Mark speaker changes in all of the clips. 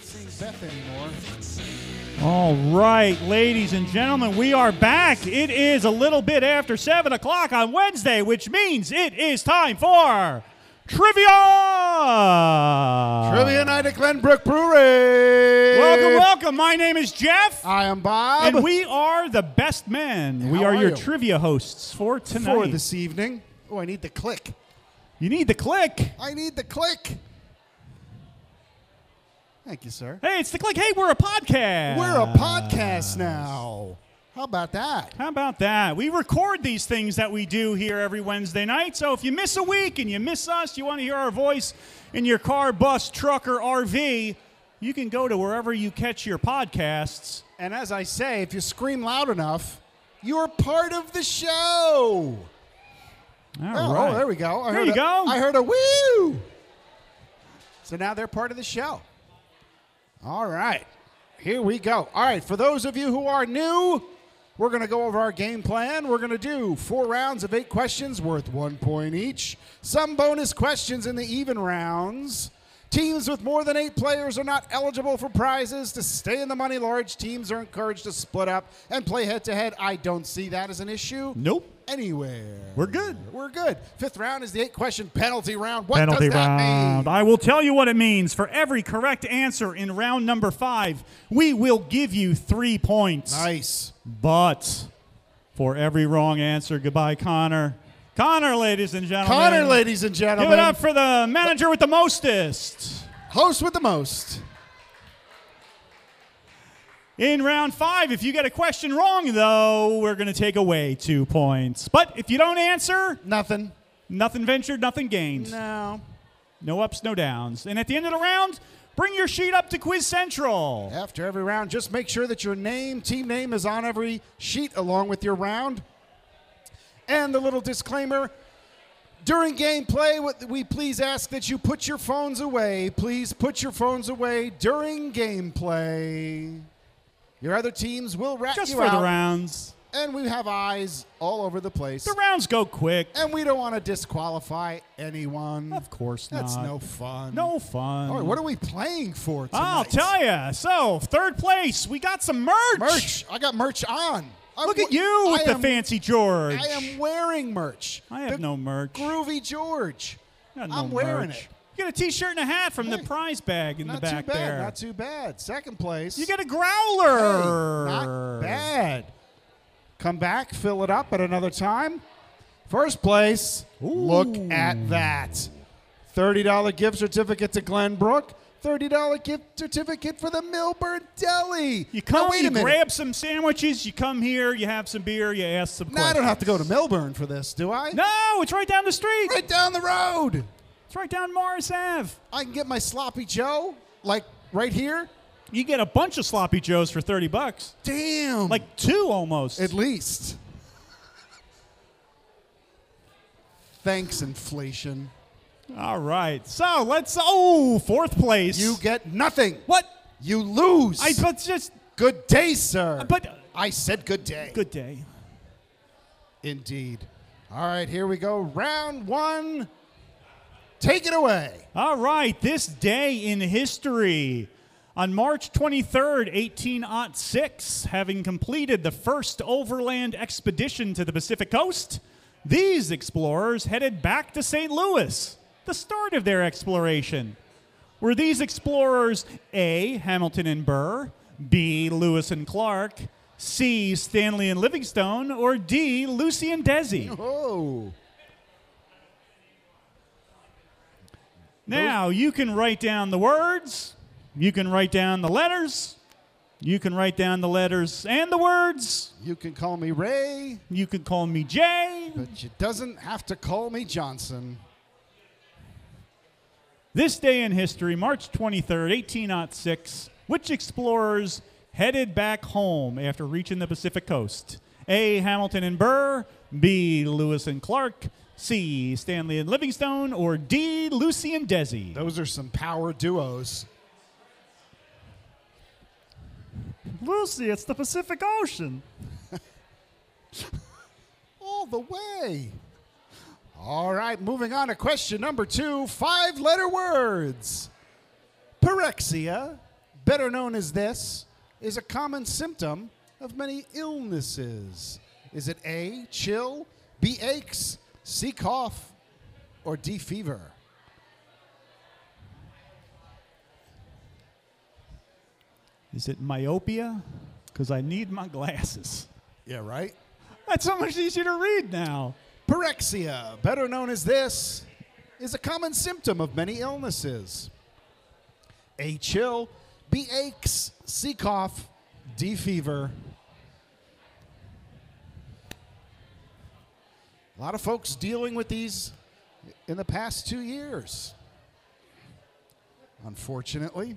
Speaker 1: not seeing Beth anymore.
Speaker 2: All right, ladies and gentlemen, we are back. It is a little bit after 7 o'clock on Wednesday, which means it is time for Trivia!
Speaker 1: Trivia night at Glenbrook Brewery.
Speaker 2: Welcome, welcome. My name is Jeff,
Speaker 1: I am Bob.
Speaker 2: and we are the best men. we are,
Speaker 1: are
Speaker 2: your
Speaker 1: you?
Speaker 2: trivia hosts for tonight.
Speaker 1: for this evening. Oh, I need the click.
Speaker 2: you need the click.
Speaker 1: I need the click. Thank you, sir.
Speaker 2: Hey, it's the click. Hey, we're a podcast.
Speaker 1: We're a podcast now. How about that?
Speaker 2: How about that? We record these things that we do here every Wednesday night. So if you miss a week and you miss us, you want to hear our voice in your car, bus, truck, or RV, you can go to wherever you catch your podcasts.
Speaker 1: And as I say, if you scream loud enough, you're part of the show.
Speaker 2: All
Speaker 1: Oh, oh
Speaker 2: right.
Speaker 1: oh, there we go. I
Speaker 2: There
Speaker 1: heard
Speaker 2: you
Speaker 1: a-
Speaker 2: go.
Speaker 1: I heard a woo. So now they're part of the show. All right. Here we go. All right. For those of you who are new, we're going to go over our game plan. We're going to do four rounds of eight questions worth one point each. Some bonus questions in the even rounds. Teams with more than eight players are not eligible for prizes. To stay in the money, large teams are encouraged to split up and play head to head. I don't see that as an issue
Speaker 2: Nope.
Speaker 1: Anywhere.
Speaker 2: We're good.
Speaker 1: We're good. Fifth round is the eight question penalty round. What
Speaker 2: Penalty
Speaker 1: does that
Speaker 2: round.
Speaker 1: mean?
Speaker 2: I will tell you what it means. For every correct answer in round number five, we will give you three points.
Speaker 1: Nice.
Speaker 2: But for every wrong answer, goodbye, Connor. Connor, ladies and gentlemen.
Speaker 1: Connor, ladies and gentlemen.
Speaker 2: Give it up for the manager with the mostest.
Speaker 1: Host with the most.
Speaker 2: In round five, if you get a question wrong, though, we're going to take away two points. But if you don't answer,
Speaker 1: Nothing.
Speaker 2: nothing ventured, nothing gained.
Speaker 1: No.
Speaker 2: No ups, no downs. And at the end of the round, bring your sheet up to Quiz Central.
Speaker 1: After every round, just make sure that your name, team name, is on every sheet along with your round. And the little disclaimer during gameplay, what- we please ask that you put your phones away. Please put your phones away during gameplay. Your other teams will rat
Speaker 2: Just
Speaker 1: you
Speaker 2: for
Speaker 1: out.
Speaker 2: the rounds.
Speaker 1: And we have eyes all over the place.
Speaker 2: The rounds go quick.
Speaker 1: And we don't want to disqualify anyone.
Speaker 2: Of course not.
Speaker 1: That's
Speaker 2: not.
Speaker 1: no fun.
Speaker 2: No fun.
Speaker 1: All right, what are we playing for tonight?
Speaker 2: I'll tell you. So, third place, we got some merch.
Speaker 1: Merch. I got merch on. I'm
Speaker 2: Look at you with
Speaker 1: I
Speaker 2: the
Speaker 1: am-
Speaker 2: fancy George.
Speaker 1: I am wearing merch.
Speaker 2: I have
Speaker 1: The
Speaker 2: no merch.
Speaker 1: Groovy George.
Speaker 2: No
Speaker 1: I'm wearing it.
Speaker 2: You get a T-shirt and a hat from the prize bag in the back
Speaker 1: bad.
Speaker 2: there.
Speaker 1: Not too bad. Second place.
Speaker 2: you get a
Speaker 1: Hey,
Speaker 2: growler.
Speaker 1: not bad. Come back, fill it up at another time. First place. Look at that. $30 gift certificate to Glenbrook. $30 gift certificate for the Millburn Deli.
Speaker 2: You come,
Speaker 1: now, wait
Speaker 2: you grab some sandwiches, you come here, you have some beer, you ask some
Speaker 1: Now, I don't have to go to Millburn for this, do I?
Speaker 2: No, it's right down the street.
Speaker 1: Right down the road.
Speaker 2: It's right down Morris Ave.
Speaker 1: I can get my sloppy Joe, like right here.
Speaker 2: You get a bunch of sloppy joes for 30 bucks.
Speaker 1: Damn.
Speaker 2: Like two almost.
Speaker 1: at least. Thanks, inflation.
Speaker 2: All right. So, let's Oh, fourth place.
Speaker 1: You get nothing.
Speaker 2: What?
Speaker 1: You lose.
Speaker 2: I but just
Speaker 1: good day, sir.
Speaker 2: but
Speaker 1: I said good day.
Speaker 2: good day.
Speaker 1: Indeed. All right, here we go. Round one. Take it away.
Speaker 2: All right, this day in history. On March 23rd, 1806, having completed the first overland expedition to the Pacific coast, these explorers headed back to St. Louis, the start of their exploration. Were these explorers A. Hamilton and Burr, B. Lewis and Clark, C. Stanley and Livingstone, or D. Lucy and Desi?
Speaker 1: Oh.
Speaker 2: Now, you can write down the words, you can write down the letters, you can write down the letters and the words,
Speaker 1: You can call me Ray,
Speaker 2: you can call me Jay.
Speaker 1: but you doesn't have to call me Johnson.
Speaker 2: This day in history, March 23rd, 1806, which explorers headed back home after reaching the Pacific coast? A. Hamilton and Burr, B. Lewis and Clark, C. Stanley and Livingstone, or D. Lucy and Desi?
Speaker 1: Those are some power duos.
Speaker 2: Lucy, it's the Pacific Ocean.
Speaker 1: All the way. All right, moving on to question number two. Five letter words Pyrexia, better known as this, is a common symptom of many illnesses? Is it A, chill, B, aches, C, cough, or D, fever?
Speaker 2: Is it myopia? Because I need my glasses.
Speaker 1: Yeah, right?
Speaker 2: That's so much easier to read now.
Speaker 1: Pyrexia, better known as this, is a common symptom of many illnesses. A chill, B aches, C cough, D fever. A lot of folks dealing with these in the past two years. Unfortunately.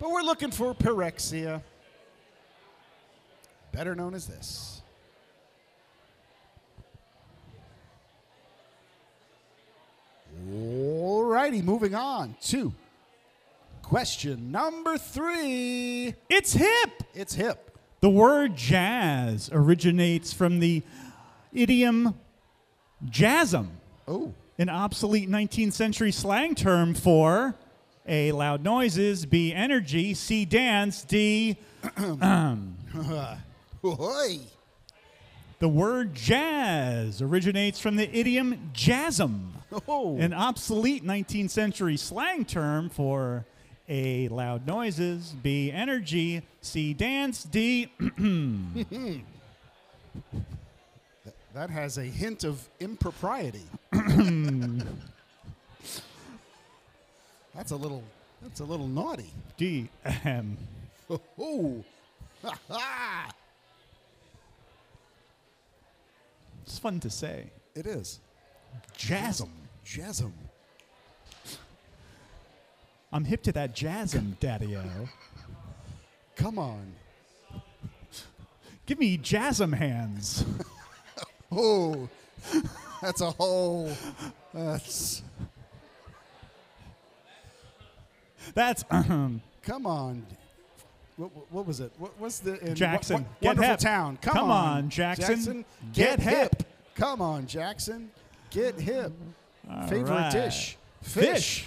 Speaker 1: But we're looking for pyrexia, better known as this. All righty, moving on to question number three.
Speaker 2: It's hip.
Speaker 1: It's hip.
Speaker 2: The word jazz originates from the idiom jasm,
Speaker 1: Oh,
Speaker 2: an obsolete 19th century slang term for A. Loud noises, B. Energy, C. Dance, D.
Speaker 1: Hoy.
Speaker 2: The word jazz originates from the idiom jasm,
Speaker 1: Oh.
Speaker 2: an obsolete 19th century slang term for A. Loud noises, B. Energy, C. Dance, D.
Speaker 1: that has a hint of impropriety. that's a little. That's a little naughty.
Speaker 2: D. Ahem.
Speaker 1: Oh. Ha ha.
Speaker 2: It's fun to say.
Speaker 1: It is.
Speaker 2: Jasm.
Speaker 1: Jasm.
Speaker 2: I'm hip to that jasm, Daddy-O.
Speaker 1: Come on.
Speaker 2: Give me jasm hands.
Speaker 1: Oh. That's a whole. That's.
Speaker 2: That's um,
Speaker 1: Come on. What, what was it? What was the in
Speaker 2: Jackson,
Speaker 1: Wo- wo-
Speaker 2: get
Speaker 1: wonderful
Speaker 2: hip.
Speaker 1: town? Come,
Speaker 2: Come on, Jackson, get hip.
Speaker 1: Come on, Jackson, get hip. Favorite
Speaker 2: right.
Speaker 1: dish?
Speaker 2: fish.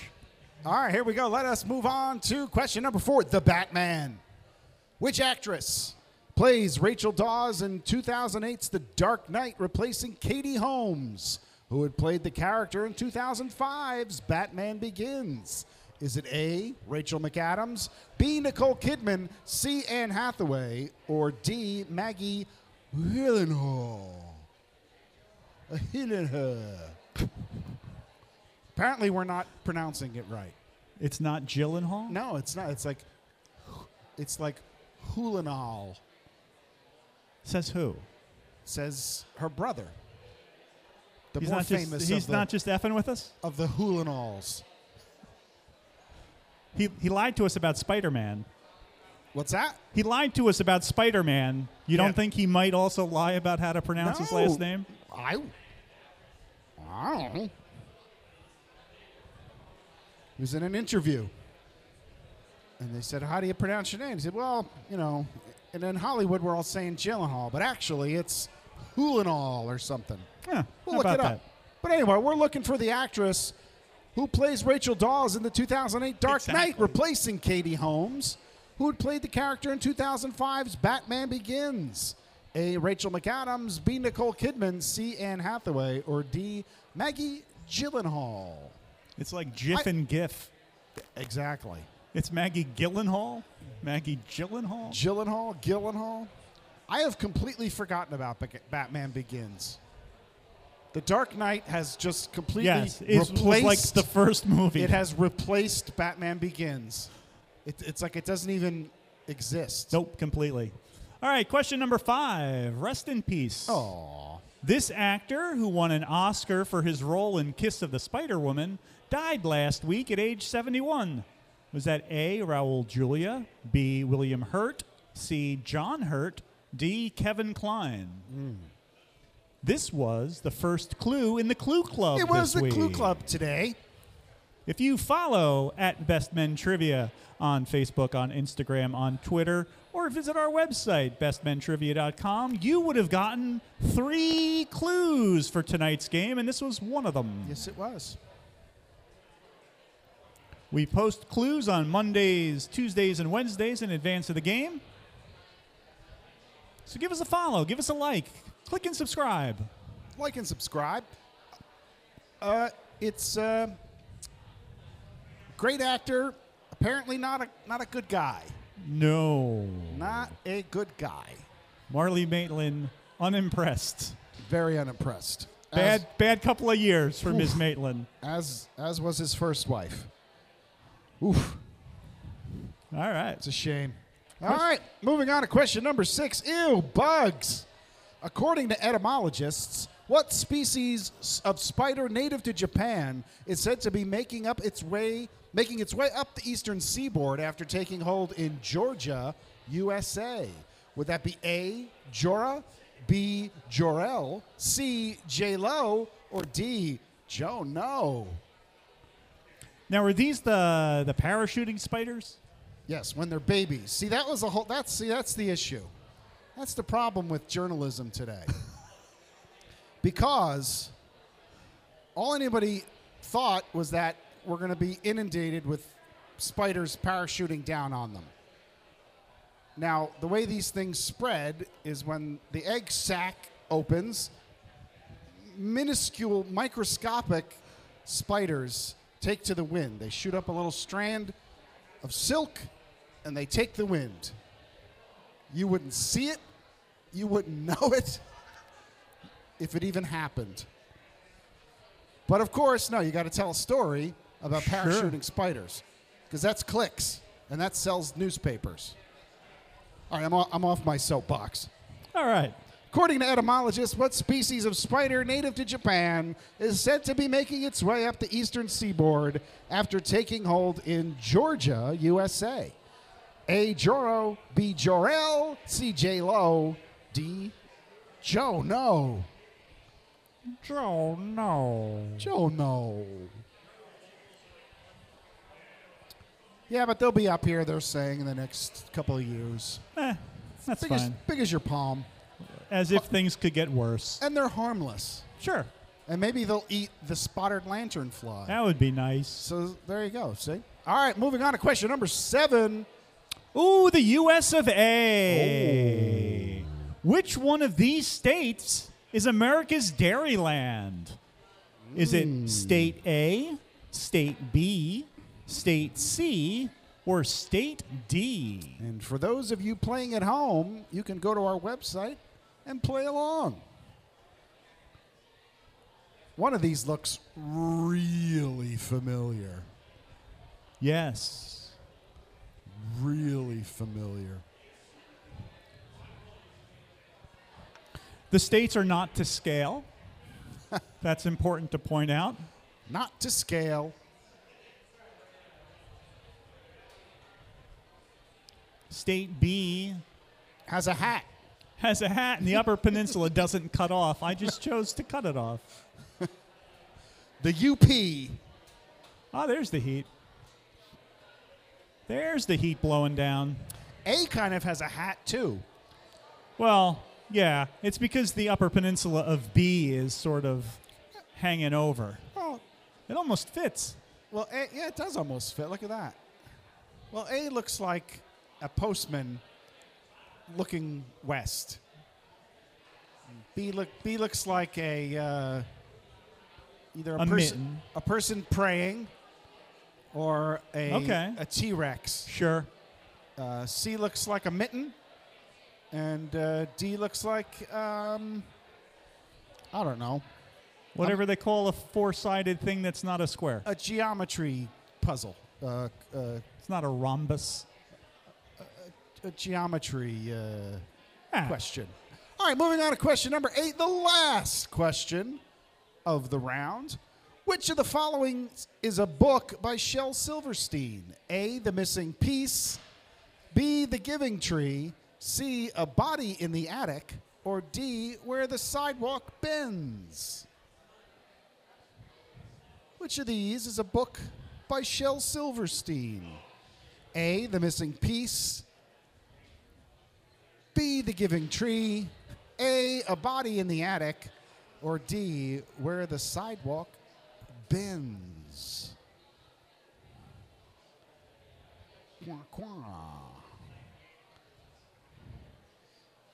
Speaker 1: All right, here we go. Let us move on to question number four: The Batman. Which actress plays Rachel Dawes in 2008's The Dark Knight, replacing Katie Holmes, who had played the character in 2005's Batman Begins? Is it A. Rachel McAdams, B. Nicole Kidman, C. Anne Hathaway, or D. Maggie Gyllenhaal? A Apparently, we're not pronouncing it right.
Speaker 2: It's not Gyllenhaal.
Speaker 1: No, it's not. It's like, it's like Hulanal,
Speaker 2: Says who?
Speaker 1: says her brother. The
Speaker 2: he's
Speaker 1: more
Speaker 2: not
Speaker 1: famous
Speaker 2: just, he's
Speaker 1: the,
Speaker 2: not just effing with us.
Speaker 1: of the Hulanals.
Speaker 2: He he lied to us about Spider-Man.
Speaker 1: What's that?
Speaker 2: He lied to us about Spider-Man. You
Speaker 1: Yeah.
Speaker 2: don't think he might also lie about how to pronounce his last name?
Speaker 1: I, I don't know. He was in an interview. And they said, How do you pronounce your name? He said, Well, you know, and in Hollywood we're all saying Gyllenhaal, but actually it's Hulanal or something.
Speaker 2: Yeah,
Speaker 1: We'll look it up.
Speaker 2: that?
Speaker 1: But anyway, we're looking for the actress who plays Rachel Dawes in the 2008 Dark Knight, replacing Katie Holmes, who had played the character in 2005's Batman Begins. A. Rachel McAdams, B. Nicole Kidman, C. Anne Hathaway, or D. Maggie Gyllenhaal.
Speaker 2: It's like GIF
Speaker 1: I-
Speaker 2: and GIF.
Speaker 1: Exactly.
Speaker 2: It's Maggie Gyllenhaal. Maggie Gyllenhaal.
Speaker 1: Gyllenhaal, Gyllenhaal. I have completely forgotten about Batman Begins. The Dark Knight has just completely
Speaker 2: Yes, it was
Speaker 1: replaced.
Speaker 2: like the first movie.
Speaker 1: It has replaced Batman Begins. It, it's like it doesn't even exist.
Speaker 2: Nope, completely. All right, question number five. Rest in peace.
Speaker 1: Aw.
Speaker 2: This actor, who won an Oscar for his role in Kiss of the Spider Woman, died last week at age 71. Was that A. Raul Julia, B. William Hurt, C. John Hurt, D. Kevin Kline? This was the first clue in the Clue Club.
Speaker 1: It was the Clue. Club today.
Speaker 2: If you follow at Best Men Trivia on Facebook, on Instagram, on Twitter, or visit our website, bestmentrivia.com, you would have gotten three clues for tonight's game, and this was one of them.
Speaker 1: Yes, it was.
Speaker 2: We post clues on Mondays, Tuesdays, and Wednesdays in advance of the game. So give us a follow, give us a like, click and subscribe.
Speaker 1: Like and subscribe. Uh, it's uh, great actor. Apparently not a not a good guy.
Speaker 2: No.
Speaker 1: Not a good guy.
Speaker 2: Marlee Matlin, unimpressed.
Speaker 1: Very unimpressed.
Speaker 2: Bad, bad couple of years for Ms. Matlin.
Speaker 1: As, as as was his first wife. Oof.
Speaker 2: All right.
Speaker 1: It's a shame. All right, moving on to question number six. Ew, bugs. According to etymologists, what species of spider native to Japan is said to be making up its way making its way up the eastern seaboard after taking hold in Georgia, USA? Would that be A, Joro, B, Jorel, C, J-Lo, or D, Joe No?
Speaker 2: Now, are these the the parachuting spiders?
Speaker 1: Yes, when they're babies. See, that was a whole. That's see, that's the issue. That's the problem with journalism today. because all anybody thought was that we're going to be inundated with spiders parachuting down on them. Now, the way these things spread is when the egg sac opens, minuscule, microscopic spiders take to the wind. They shoot up a little strand of silk and they take the wind. You wouldn't see it, you wouldn't know it if it even happened. But of course, no, you got to tell a story about
Speaker 2: Sure.
Speaker 1: parachuting spiders because that's clicks and that sells newspapers. All right, I'm, o- I'm off my soapbox.
Speaker 2: All right.
Speaker 1: According to etymologists, what species of spider native to Japan is said to be making its way up the eastern seaboard after taking hold in Georgia, USA? A. Joro, B. Jorel, C. J. Lo, D. Joe No.
Speaker 2: Joe, no.
Speaker 1: Joe No. Yeah, but they'll be up here, they're saying, in the next couple of years.
Speaker 2: Eh, that's
Speaker 1: Big as,
Speaker 2: fine.
Speaker 1: big as your palm.
Speaker 2: As if things could get worse.
Speaker 1: And they're harmless.
Speaker 2: Sure.
Speaker 1: And maybe they'll eat the spotted lanternfly.
Speaker 2: That would be nice.
Speaker 1: So there you go. See? All right, moving on to question number seven.
Speaker 2: Ooh, the US of A. Oh. Which one of these states is America's Dairyland? Is it hmm. state A, state B, state C, or state D?
Speaker 1: And for those of you playing at home, you can go to our website and play along. One of these looks really familiar.
Speaker 2: Yes.
Speaker 1: Really familiar.
Speaker 2: The states are not to scale. That's important to point out.
Speaker 1: Not to scale.
Speaker 2: State B
Speaker 1: Has a hat.
Speaker 2: Has a hat and the Upper Peninsula doesn't cut off. I just chose to cut it off.
Speaker 1: The UP.
Speaker 2: Ah, there's the heat. There's the heat blowing down.
Speaker 1: A kind of has a hat too.
Speaker 2: Well, yeah, it's because the Upper Peninsula of B is sort of hanging over.
Speaker 1: Oh,
Speaker 2: It almost fits.
Speaker 1: well, A, yeah, it does almost fit. Look at that. Well, A looks like a postman looking west. B look B looks like a uh, either a,
Speaker 2: A
Speaker 1: person a person praying or a
Speaker 2: Okay.
Speaker 1: a T Rex.
Speaker 2: Sure.
Speaker 1: Uh, C looks like a mitten, and uh, D looks like um, I don't know
Speaker 2: Whatever they call a four sided thing that's not a square.
Speaker 1: a geometry puzzle. Uh, uh,
Speaker 2: It's not a rhombus.
Speaker 1: A geometry uh,
Speaker 2: Ah,
Speaker 1: question. All right, moving on to question number eight, the last question of the round. Which of the following is a book by Shel Silverstein? A. The Missing Piece. B. The Giving Tree. C. A Body in the Attic. Or D. Where the Sidewalk Bends. Which of these is a book by Shel Silverstein? A. The Missing Piece. B, the giving tree, A, a body in the attic, or D, where the sidewalk bends. Quah, quah.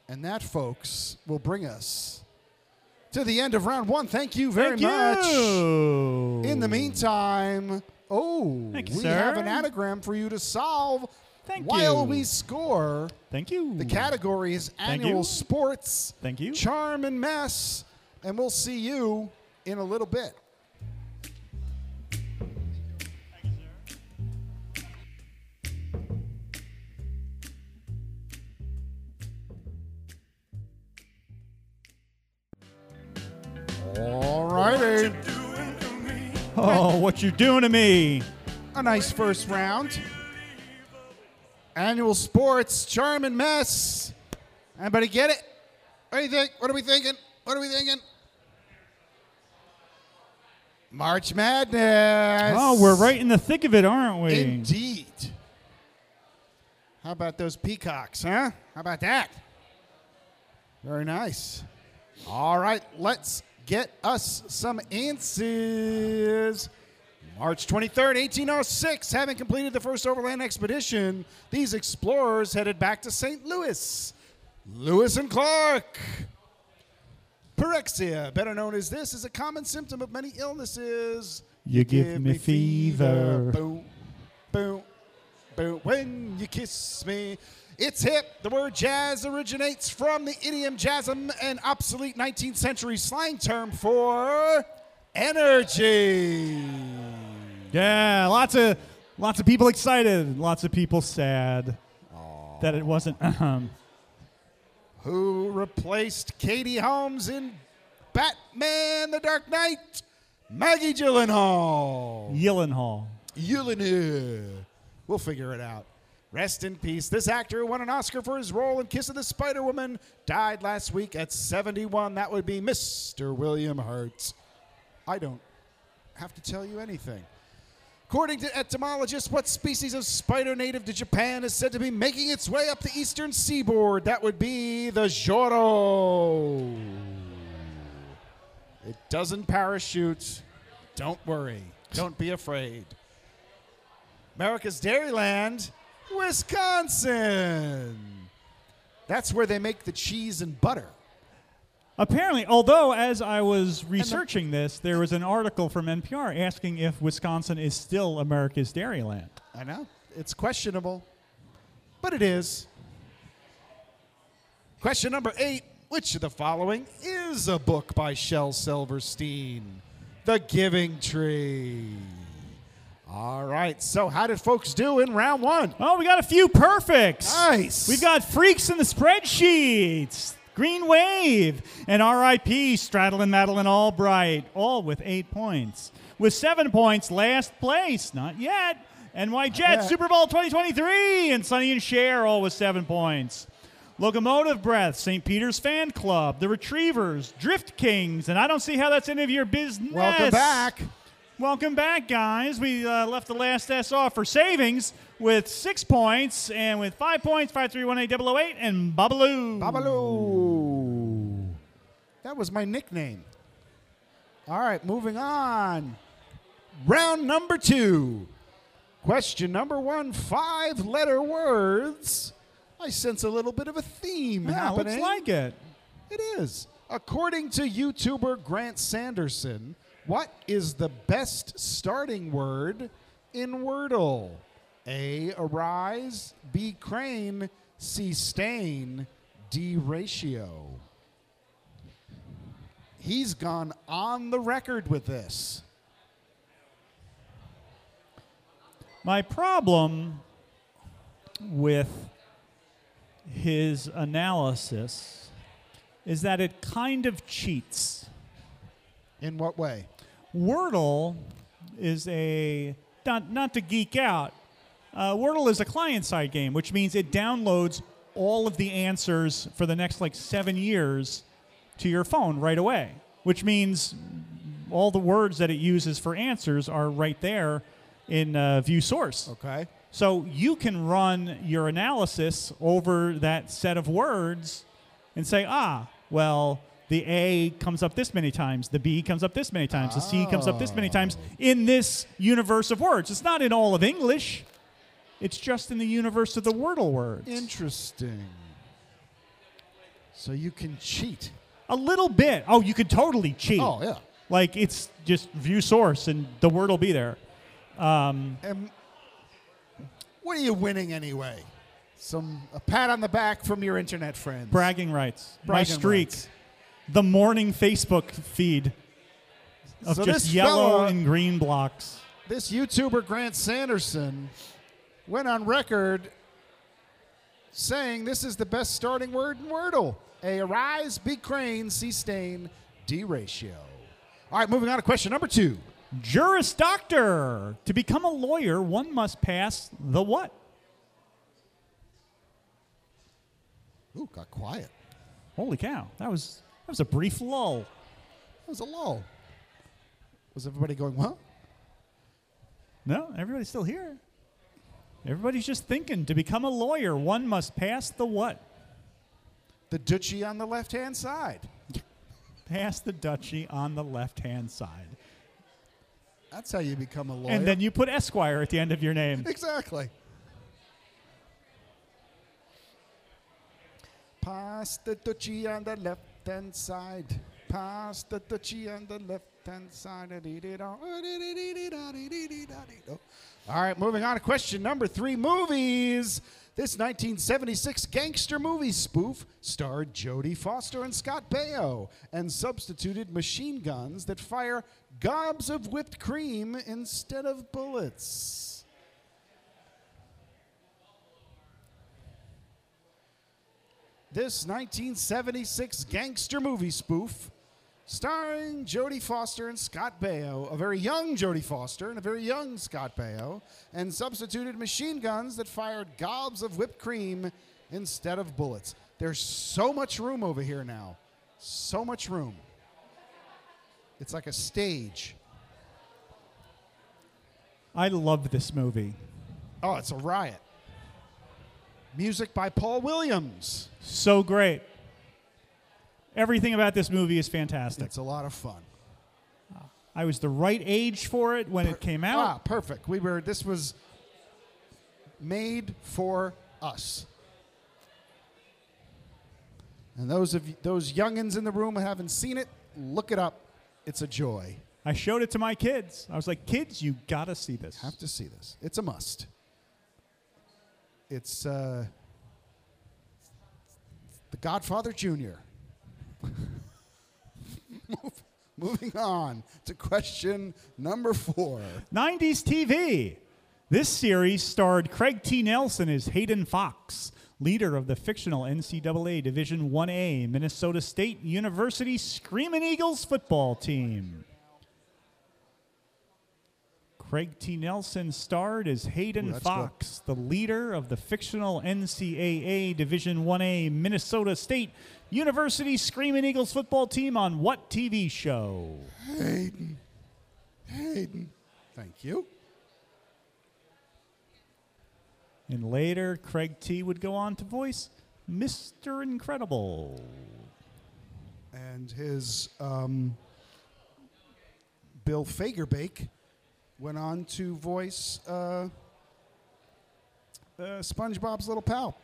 Speaker 1: And that, folks, will bring us to the end of round one. Thank you very
Speaker 2: Thank
Speaker 1: much.
Speaker 2: you.
Speaker 1: In the meantime, oh,
Speaker 2: you,
Speaker 1: we
Speaker 2: sir.
Speaker 1: have an anagram for you to solve
Speaker 2: Thank
Speaker 1: while
Speaker 2: you.
Speaker 1: we score.
Speaker 2: Thank you.
Speaker 1: The category is
Speaker 2: Thank
Speaker 1: annual
Speaker 2: you.
Speaker 1: sports,
Speaker 2: Thank you.
Speaker 1: charm and mess, and we'll see you in a little bit. All righty.
Speaker 2: Oh, what you doing to me?
Speaker 1: A nice first round. Annual sports, charm and mess. Anybody get it? What do you think? What are we thinking? What are we thinking? March Madness.
Speaker 2: Oh, we're right in the thick of it, aren't we?
Speaker 1: Indeed. How about those peacocks, huh? How about that? Very nice. All right, let's get us some answers. March 23rd, 1806, having completed the first overland expedition, these explorers headed back to St. Louis. Lewis and Clark. Pyrexia, better known as this, is a common symptom of many illnesses.
Speaker 2: You give me fever.
Speaker 1: Boom, boom, boom. When you kiss me, it's hip. The word jazz originates from the idiom jasm, an obsolete 19th century slang term for energy.
Speaker 2: Yeah, lots of lots of people excited, lots of people sad that it wasn't. Um,
Speaker 1: Who replaced Katie Holmes in Batman the Dark Knight? Maggie Gyllenhaal.
Speaker 2: Gyllenhaal.
Speaker 1: Yelena. We'll figure it out. Rest in peace. This actor who won an Oscar for his role in Kiss of the Spider Woman died last week at 71. That would be Mr. William Hurt. I don't have to tell you anything. According to etymologists, what species of spider native to Japan is said to be making its way up the eastern seaboard? That would be the Joro. It doesn't parachute. Don't worry. Don't be afraid. America's Dairyland, Wisconsin. That's where they make the cheese and butter.
Speaker 2: Apparently, although as I was researching this, there was an article from NPR asking if Wisconsin is still America's Dairyland.
Speaker 1: I know. It's questionable, but it is. Question number eight Which of the following is a book by Shel Silverstein? The Giving Tree. All right, so how did folks do in round one?
Speaker 2: Oh, we got a few perfects.
Speaker 1: Nice.
Speaker 2: We've got freaks in the spreadsheets. Green Wave and RIP Stradlin Madeline Albright, all with eight points. With seven points, last place, not yet. NY Jets. Super Bowl 2023 and Sonny and Cher, all with seven points. Locomotive Breath, St. Peter's Fan Club, The Retrievers, Drift Kings, and I don't see how that's any of your business.
Speaker 1: Welcome back.
Speaker 2: Welcome back, guys. We uh, left the last S off for savings with six points, and with five points, five three one eight double oh eight, and Babaloo.
Speaker 1: Babaloo. That was my nickname. All right, moving on. Round number two. Question number one five letter words. I sense a little bit of a theme
Speaker 2: Yeah,
Speaker 1: happening.
Speaker 2: looks like it.
Speaker 1: It is. According to YouTuber Grant Sanderson, what is the best starting word in Wordle? A. Arise. B. Crane. C. Stain. D. Ratio. He's gone on the record with this.
Speaker 2: My problem with his analysis is that it kind of cheats.
Speaker 1: In what way?
Speaker 2: Wordle is a not not to geek out. Uh, Wordle is a client-side game, which means it downloads all of the answers for the next like seven years to your phone right away. Which means all the words that it uses for answers are right there in uh, View Source.
Speaker 1: Okay.
Speaker 2: So you can run your analysis over that set of words and say, ah, well, the A comes up this many times, the B comes up this many times, the C comes up this many times in this universe of words. It's not in all of English, It's just in the universe of the Wordle words.
Speaker 1: Interesting. So you can cheat.
Speaker 2: A little bit. Oh, you could totally cheat.
Speaker 1: Oh, yeah.
Speaker 2: Like it's just view source and the word will be there.
Speaker 1: Um, and what are you winning anyway? Some a pat on the back from your internet friends.
Speaker 2: Bragging rights. My
Speaker 1: Bragging
Speaker 2: streak.
Speaker 1: rights.
Speaker 2: The morning Facebook feed of
Speaker 1: So
Speaker 2: just
Speaker 1: this
Speaker 2: yellow and green blocks.
Speaker 1: This YouTuber Grant Sanderson went on record saying this is the best starting word in Wordle. A arise, B crane, C stain, D ratio. All right, moving on to question number two.
Speaker 2: Juris Doctor. To become a lawyer, one must pass the what?
Speaker 1: Ooh, got quiet.
Speaker 2: Holy cow. That was that was a brief lull.
Speaker 1: That was a lull. Was everybody going, well?
Speaker 2: No, everybody's still here. Everybody's just thinking to become a lawyer, one must pass the what?
Speaker 1: The dutchie on the left hand side.
Speaker 2: Pass the dutchie on the left hand side.
Speaker 1: That's how you become a lawyer.
Speaker 2: And then you put Esquire at the end of your name.
Speaker 1: Exactly. Pass the dutchie on the left hand side. Pass the dutchie on the left. All right, moving on to question number three movies. This 1976 gangster movie spoof starred Jodie Foster and Scott Baio and substituted machine guns that fire gobs of whipped cream instead of bullets. This 1976 gangster movie spoof starring Jodie Foster and Scott Baio, a very young Jodie Foster and a very young Scott Baio, and substituted machine guns that fired gobs of whipped cream instead of bullets. There's so much room over here now. So much room. It's like a stage.
Speaker 2: I love this movie.
Speaker 1: Oh, it's a riot. Music by Paul Williams.
Speaker 2: So great. Everything about this movie is fantastic.
Speaker 1: It's a lot of fun.
Speaker 2: I was the right age for it when it came out.
Speaker 1: Ah, perfect. We were. This was made for us. And those of you, those youngins in the room who haven't seen it, look it up. It's a joy.
Speaker 2: I showed it to my kids. I was like, kids, you gotta see this.
Speaker 1: Have to see this. It's a must. It's uh, The Godfather Jr. Moving on to question number four.
Speaker 2: 90s TV. This series starred Craig T. Nelson as Hayden Fox, leader of the fictional NCAA Division 1A Minnesota State University Screaming Eagles football team. Craig T. Nelson starred as Hayden
Speaker 1: Ooh,
Speaker 2: Fox, the leader of the fictional NCAA Division 1A Minnesota State University Screaming Eagles football team on what TV show?
Speaker 1: Hayden. Hayden. Thank you.
Speaker 2: And later, Craig T would go on to voice Mr. Incredible.
Speaker 1: And his um, Bill Fagerbakke went on to voice uh, uh, SpongeBob's little pal.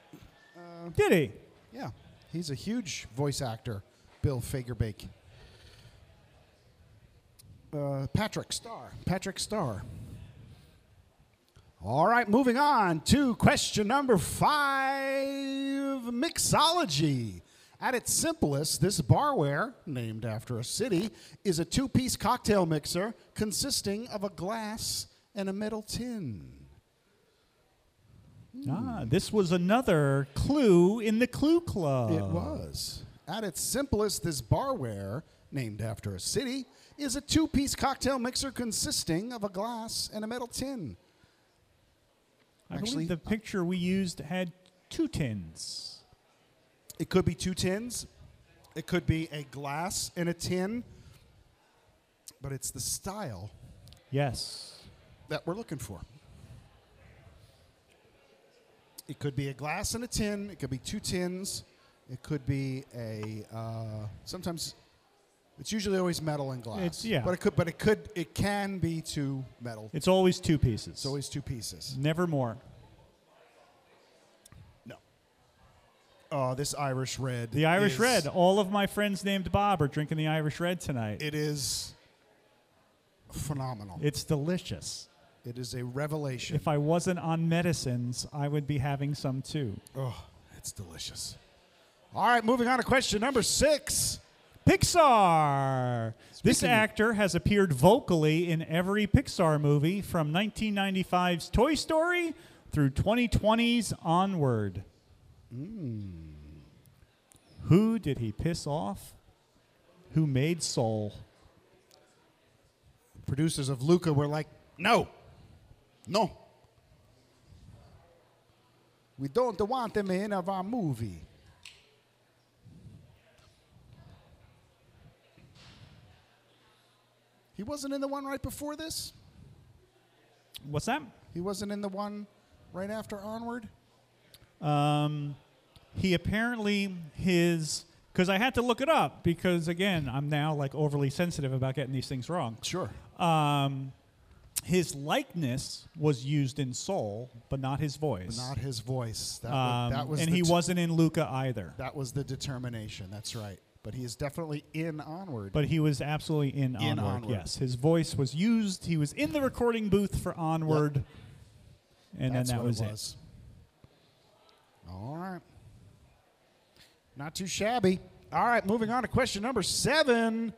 Speaker 2: Did he?
Speaker 1: Yeah, he's a huge voice actor, Bill Fagerbakke. Uh, Patrick Star. Patrick Star. All right, moving on to question number five mixology. At its simplest, this barware, named after a city, is a two piece cocktail mixer consisting of a glass and a metal tin.
Speaker 2: Ah, this was another clue in the Clue Club.
Speaker 1: It was. At its simplest, this barware, named after a city, is a two piece cocktail mixer consisting of a glass and a metal tin.
Speaker 2: I
Speaker 1: Actually,
Speaker 2: believe the picture we used had two tins.
Speaker 1: It could be two tins, it could be a glass and a tin, but it's the style
Speaker 2: Yes.
Speaker 1: that we're looking for. It could be a glass and a tin, it could be two tins, it could be a, uh, sometimes. It's usually always metal and glass.
Speaker 2: It's- yeah.
Speaker 1: But it could but it could it can be two metal
Speaker 2: It's always two pieces.
Speaker 1: It's always two pieces.
Speaker 2: Never more.
Speaker 1: Oh, this Irish red.
Speaker 2: The Irish
Speaker 1: is-
Speaker 2: Red. All of my friends named Bob are drinking the Irish Red tonight.
Speaker 1: It is phenomenal.
Speaker 2: it's delicious.
Speaker 1: it is a revelation.
Speaker 2: If I wasn't on medicines, I would be having some too.
Speaker 1: oh, it's delicious. All right, moving on to question number six.
Speaker 2: Pixar. This actor has appeared vocally in every Pixar movie from 1995's Toy Story through 2020's Onward. Hmm. Who did he piss off? Who made Soul?
Speaker 1: Producers of Luca were like, no, no. We don't want him in of our movie. He wasn't in the one right before this?
Speaker 2: What's that?
Speaker 1: He wasn't in the one right after Onward?
Speaker 2: Um, he apparently his because I had to look it up because again I'm now like overly sensitive about getting these things wrong.
Speaker 1: Sure.
Speaker 2: Um, his likeness was used in Soul, but not his voice.
Speaker 1: Not his voice. That,
Speaker 2: Um,
Speaker 1: was, that was
Speaker 2: and he
Speaker 1: t-
Speaker 2: wasn't in Luca either.
Speaker 1: That was the determination. That's right. But he is definitely in Onward.
Speaker 2: But he was absolutely in,
Speaker 1: In
Speaker 2: Onward.
Speaker 1: Onward.
Speaker 2: Yes, his voice was used. He was in the recording booth for Onward, and
Speaker 1: That's
Speaker 2: then that was
Speaker 1: it
Speaker 2: it.
Speaker 1: was. All right. Not too shabby. All right, moving on to question number seven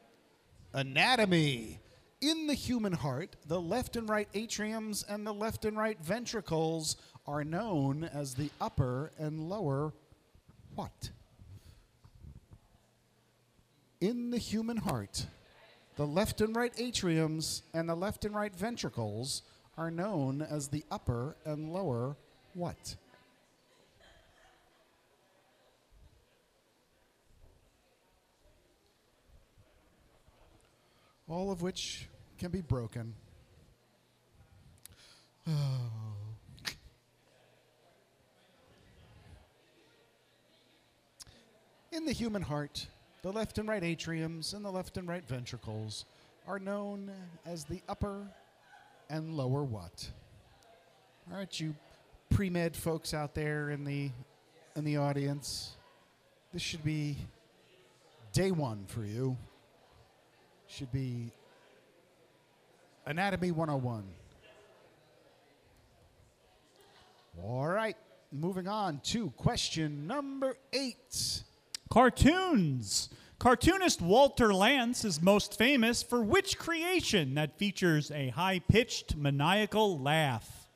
Speaker 1: anatomy. In the human heart, the left and right atriums and the left and right ventricles are known as the upper and lower what? In the human heart, the left and right atriums and the left and right ventricles are known as the upper and lower what? All of which can be broken. In the human heart, the left and right atriums and the left and right ventricles are known as the upper and lower what? All right, you pre-med folks out there in the in the audience, this should be day one for you. Should be Anatomy 101. All right, moving on to question number eight.
Speaker 2: Cartoons. Cartoonist Walter Lantz is most famous for which creation that features a high pitched maniacal laugh?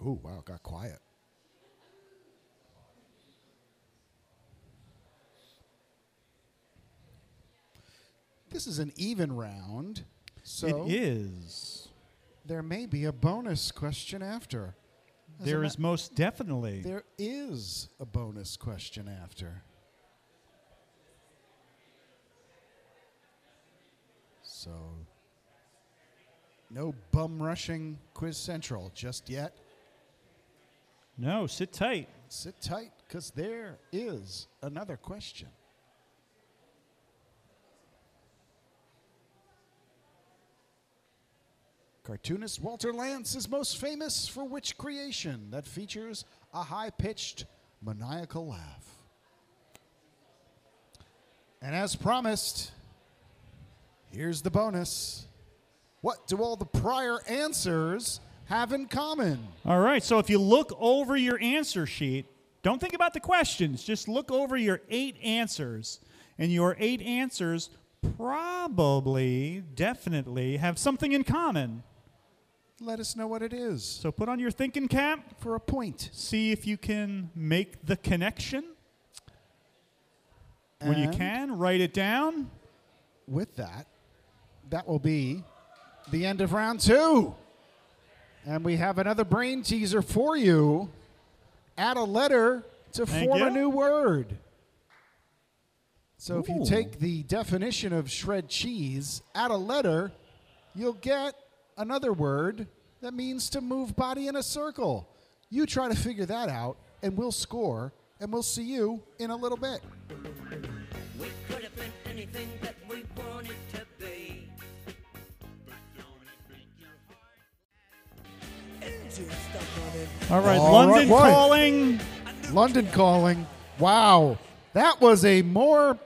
Speaker 1: Oh, wow, got quiet. This is an even round, so
Speaker 2: it is.
Speaker 1: there may be a bonus question after. As
Speaker 2: There
Speaker 1: ma-
Speaker 2: most definitely.
Speaker 1: There is a bonus question after. So, no bum rushing Quiz Central just yet.
Speaker 2: No, sit tight.
Speaker 1: Sit tight because there is another question. Cartoonist Walter Lantz is most famous for which creation that features a high pitched maniacal laugh? And as promised, here's the bonus. What do all the prior answers have in common?
Speaker 2: All right, so if you look over your answer sheet, don't think about the questions, just look over your eight answers. And your eight answers probably, definitely have something in common.
Speaker 1: Let us know what it is
Speaker 2: So put on your thinking cap,
Speaker 1: for a point.
Speaker 2: see if you can make the connection. When you can, write it down.
Speaker 1: With that, that will be the end of round two. And we have another brain teaser for you. Add a letter to
Speaker 2: Thank
Speaker 1: form a new word. So if you take the definition of shred cheese, add a letter, you'll get another word that means to move body in a circle. You try to figure that out, and we'll score, and we'll see you in a little bit.
Speaker 3: We could have been anything that we wanted to be.
Speaker 2: All right,
Speaker 1: All
Speaker 2: London
Speaker 1: right,
Speaker 2: calling.
Speaker 1: London calling. Wow. That was a more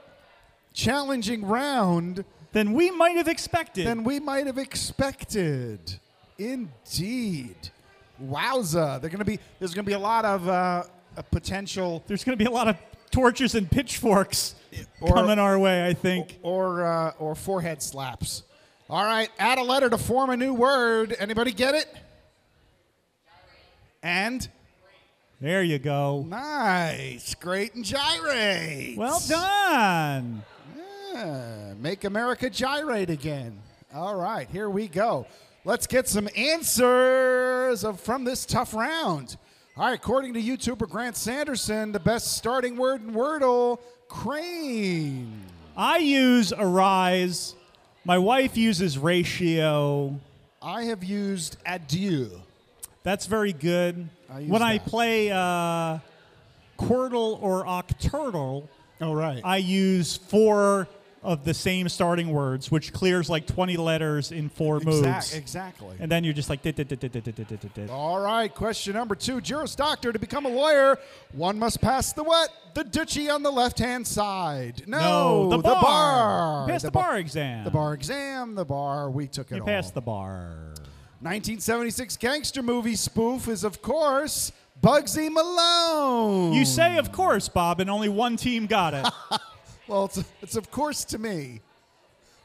Speaker 1: challenging round
Speaker 2: Than we might have expected.
Speaker 1: than we might have expected. Indeed. Wowza. They're gonna be there's gonna be a lot of uh, a potential
Speaker 2: There's going to be a lot of torches and pitchforks
Speaker 1: Or-
Speaker 2: coming our way, I think.
Speaker 1: or uh, or forehead slaps. All right, add a letter to form a new word. Anybody get it? And
Speaker 2: There you go.
Speaker 1: nice, great and gyrate.
Speaker 2: Well done.
Speaker 1: Yeah, make America gyrate again. All right, here we go. Let's get some answers of, from this tough round. All right, according to YouTuber Grant Sanderson, the best starting word in Wordle, crane.
Speaker 2: I use arise. My wife uses ratio.
Speaker 1: I have used adieu.
Speaker 2: That's very good.
Speaker 1: I
Speaker 2: when I play uh, Quordle or Octordle,
Speaker 1: Oh, right.
Speaker 2: I use four of the same starting words, which clears like 20 letters in four moves.
Speaker 1: Exactly.
Speaker 2: And then you're just like. Dit, dit, dit,
Speaker 1: All right. Question number two: Juris Doctor to become a lawyer, one must pass the what? The dutchie on the left-hand side. No,
Speaker 2: no the, bar.
Speaker 1: the bar.
Speaker 2: Pass the,
Speaker 1: the
Speaker 2: bar, bar exam.
Speaker 1: The bar exam. The bar. We took it.
Speaker 2: You passed the bar.
Speaker 1: 1976 gangster movie spoof is of course Bugsy Malone.
Speaker 2: You say, of course, Bob, and only one team got it.
Speaker 1: Well, it's, it's of course to me.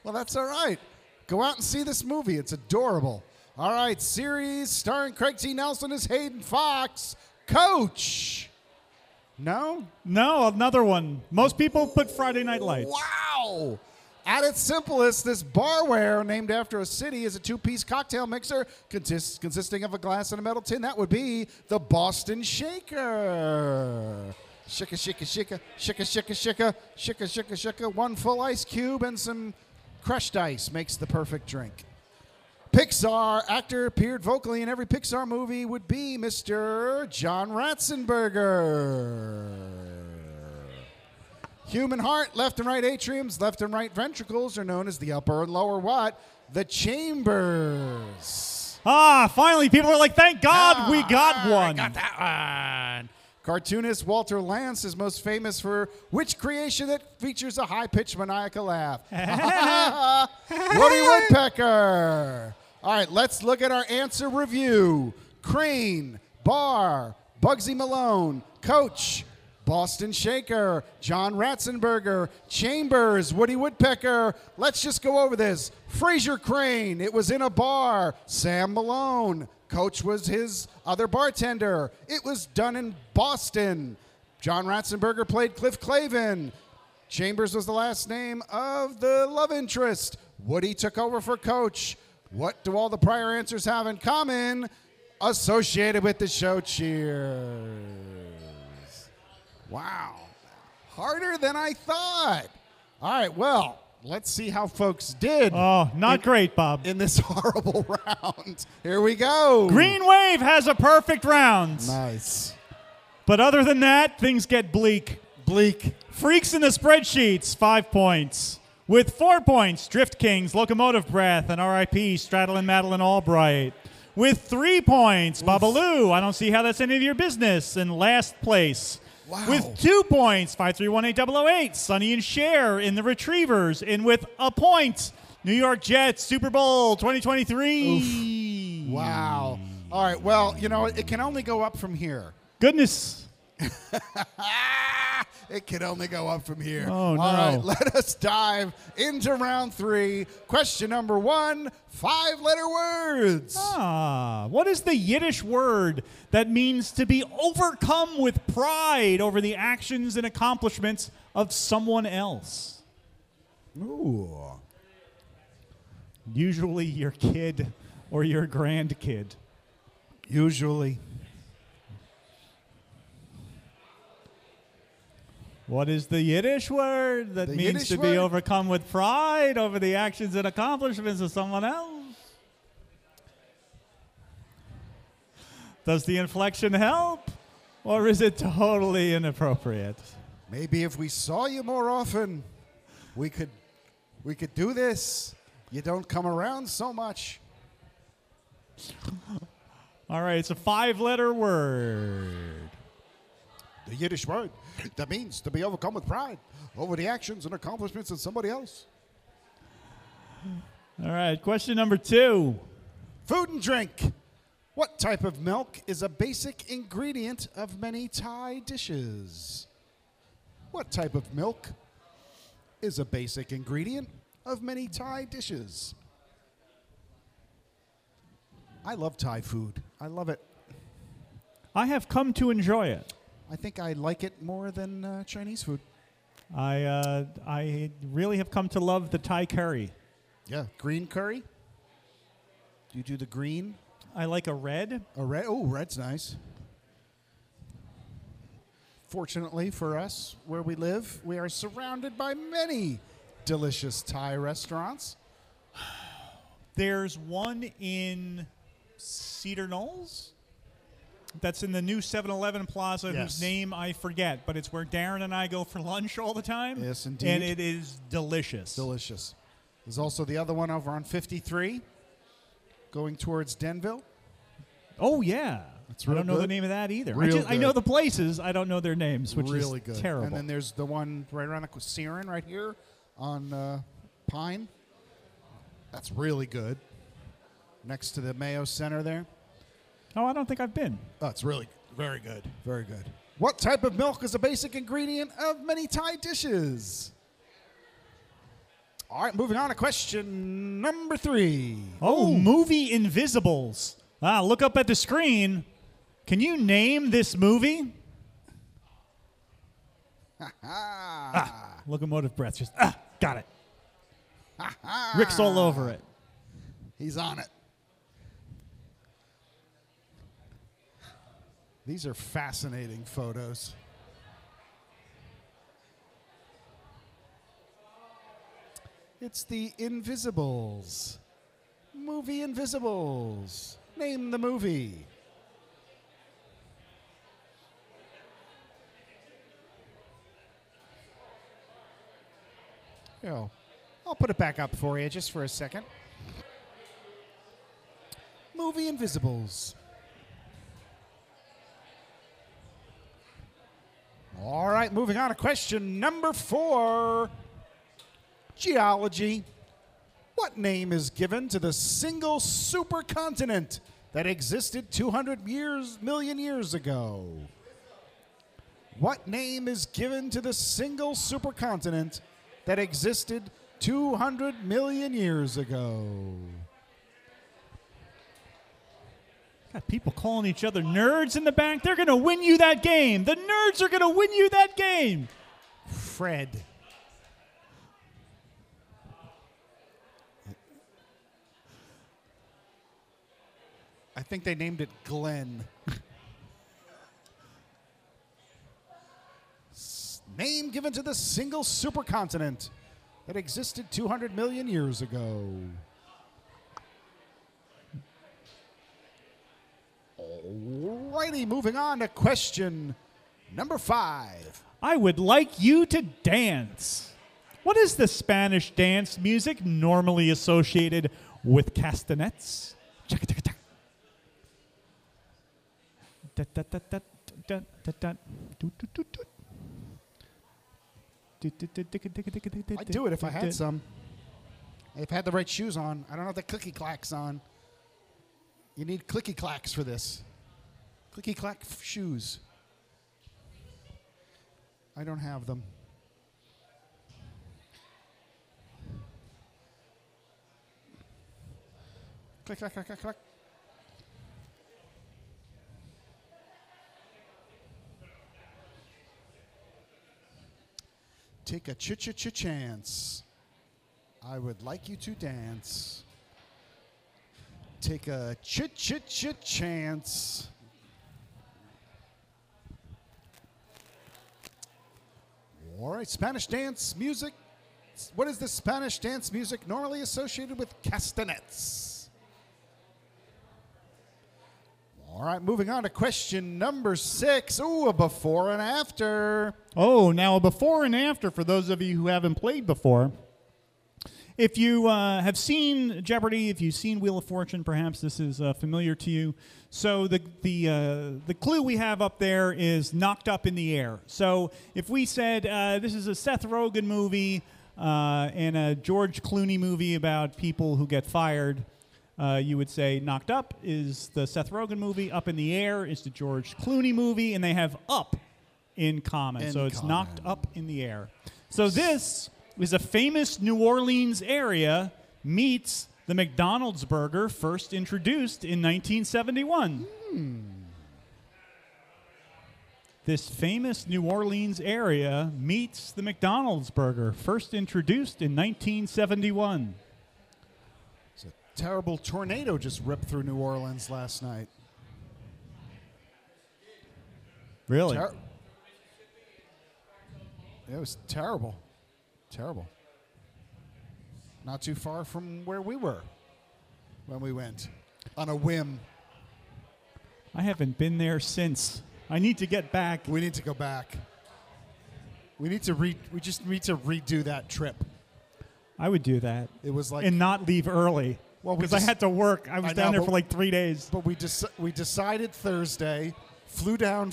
Speaker 1: Well, that's all right. Go out and see this movie. It's adorable. All right, series starring Craig T. Nelson as Hayden Fox. Coach. No?
Speaker 2: no, another one. Most people put Friday Night Lights.
Speaker 1: Wow. At its simplest, this barware, named after a city, is a two piece cocktail mixer consists, consisting of a glass and a metal tin. That would be the Boston Shaker. Shika, shika, shika, shika, shika, shika, shika, shika, shika. One full ice cube and some crushed ice makes the perfect drink. Pixar actor appeared vocally in every Pixar movie would be Mr. John Ratzenberger. Human heart, left and right atriums, left and right ventricles are known as the upper and lower what? The chambers.
Speaker 2: Ah, finally, people are like, thank God we got
Speaker 1: Ah,
Speaker 2: one.
Speaker 1: Got that one. Cartoonist Walter Lantz is most famous for which creation that features a high pitched maniacal laugh? Woody Woodpecker. All right, let's look at our answer review. Crane, Bar, Bugsy Malone, Coach, Boston Shaker, John Ratzenberger, Chambers, Woody Woodpecker. Let's just go over this. Frasier Crane, it was in a bar. Sam Malone, Coach was his other bartender. It was done in Boston. John Ratzenberger played Cliff Clavin. Chambers was the last name of the love interest. Woody took over for Coach. What do all the prior answers have in common? Associated with the show Cheers. Wow. Harder than I thought. All right, well, let's see how folks did
Speaker 2: Oh, not
Speaker 1: in,
Speaker 2: great, Bob.
Speaker 1: in this horrible round. Here we go.
Speaker 2: Green Wave has a perfect round.
Speaker 1: Nice.
Speaker 2: But other than that, things get bleak.
Speaker 1: Bleak.
Speaker 2: Freaks in the spreadsheets, five points. With four points, Drift Kings, Locomotive Breath, and RIP, Straddle and Madeline Albright. With three points, Babaloo, I don't see how that's any of your business, in last place.
Speaker 1: Wow.
Speaker 2: With two points, 5318008, Sonny and Cher in the Retrievers. And with a point, New York Jets, Super Bowl 2023.
Speaker 1: Wow. All right, well, you know, it can only go up from here.
Speaker 2: Goodness.
Speaker 1: It can only go up from here.
Speaker 2: Oh, no.
Speaker 1: right, let us dive into round three. Question number one five letter words.
Speaker 2: Ah, what is the Yiddish word that means to be overcome with pride over the actions and accomplishments of someone else?
Speaker 1: Ooh.
Speaker 2: Usually your kid or your grandkid.
Speaker 1: Usually.
Speaker 2: What is the Yiddish word that
Speaker 1: The
Speaker 2: means
Speaker 1: Yiddish
Speaker 2: to
Speaker 1: word?
Speaker 2: be overcome with pride over the actions and accomplishments of someone else? Does the inflection help? Or is it totally inappropriate?
Speaker 1: Maybe if we saw you more often, we could we could do this. You don't come around so much.
Speaker 2: All right, it's a five letter word.
Speaker 1: The Yiddish word that means to be overcome with pride over the actions and accomplishments of somebody else.
Speaker 2: All right, question number two.
Speaker 1: Food and drink. What type of milk is a basic ingredient of many Thai dishes? What type of milk is a basic ingredient of many Thai dishes? I love Thai food. I love it.
Speaker 2: I have come to enjoy it.
Speaker 1: I think I like it more than uh, Chinese food.
Speaker 2: I uh, I really have come to love the Thai curry.
Speaker 1: Yeah, green curry. Do you do the green?
Speaker 2: I like a red.
Speaker 1: A red. Oh, red's nice. Fortunately for us, where we live, we are surrounded by many delicious Thai restaurants.
Speaker 2: There's one in Cedar Knolls. That's in the new 7-Eleven Plaza,
Speaker 1: Yes.
Speaker 2: whose name I forget, but it's where Darren and I go for lunch all the time.
Speaker 1: Yes, indeed.
Speaker 2: And it is delicious.
Speaker 1: Delicious. There's also the other one over on 53, going towards Denville.
Speaker 2: oh yeah,
Speaker 1: That's
Speaker 2: I don't know the name of that either. I, just, I know the places. I don't know their names, which
Speaker 1: really
Speaker 2: is
Speaker 1: good.
Speaker 2: terrible.
Speaker 1: And then there's the one right around the Siren right here on uh, Pine. That's really good. Next to the Mayo Center there.
Speaker 2: Oh, I don't think I've been.
Speaker 1: Oh, it's really very good. Very good. What type of milk is a basic ingredient of many Thai dishes? All right, moving on to question number three.
Speaker 2: Oh, movie Invisibles. Ah, look up at the screen. Can you name this movie?
Speaker 1: Ah,
Speaker 2: Locomotive breath. Just ah, got it. Rick's all over it.
Speaker 1: he's on it. These are fascinating photos. It's the Invisibles. Movie Invisibles. Name the movie. Yo, I'll put it back up for you just for a second. Movie Invisibles. All right, moving on to question number four Geology. What name is given to the single supercontinent that existed 200 years, million years ago? What name is given to the single supercontinent that existed 200 million years ago?
Speaker 2: Got people calling each other nerds in the back. They're going to win you that game. The nerds are going to win you that game.
Speaker 1: Fred. I think they named it Glenn. Name given to the single supercontinent that existed 200 million years ago. Alrighty, moving on to question number five.
Speaker 2: I would like you to dance. What is the Spanish dance music normally associated with castanets?
Speaker 1: I'd do it if I had some. If I had the right shoes on. I don't have the clicky clacks on. You need clicky clacks for this. Clicky clack shoes. I don't have them. Click, clack, clack, clack, clack. Take a ch ch ch chance. I would like you to dance. Take a ch ch ch chance. All right, Spanish dance music. What is the Spanish dance music normally associated with castanets? All right, moving on to question number six. Ooh, a before and after.
Speaker 2: Oh, now a before and after for those of you who haven't played before if you uh, have seen Jeopardy, if you've seen Wheel of Fortune, perhaps this is uh, familiar to you. So the the uh, the clue we have up there is knocked up in the air. So if we said uh, this is a Seth Rogen movie uh, and a George Clooney movie about people who get fired, uh, you would say Knocked Up is the Seth Rogen movie, Up in the Air is the George Clooney movie, and they have Up in common.
Speaker 4: In
Speaker 2: so it's
Speaker 4: common.
Speaker 2: Knocked Up in the Air. So this is a famous New Orleans area meets the McDonald's burger first introduced in 1971. Hmm. This famous New Orleans area meets the McDonald's burger first introduced in 1971.
Speaker 4: It's a terrible tornado just ripped through New Orleans last night.
Speaker 2: Really?
Speaker 4: Ter- it was terrible. Terrible. Not too far from where we were when we went on a whim.
Speaker 2: I haven't been there since. I need to get back.
Speaker 4: We need to go back. We need to re- we just need to redo that trip.
Speaker 2: I would do that
Speaker 4: It was like
Speaker 2: and not leave early
Speaker 4: Well, we
Speaker 2: because I had to work. I was
Speaker 4: I
Speaker 2: down
Speaker 4: know,
Speaker 2: there for like three days.
Speaker 4: but we just we decided Thursday, flew down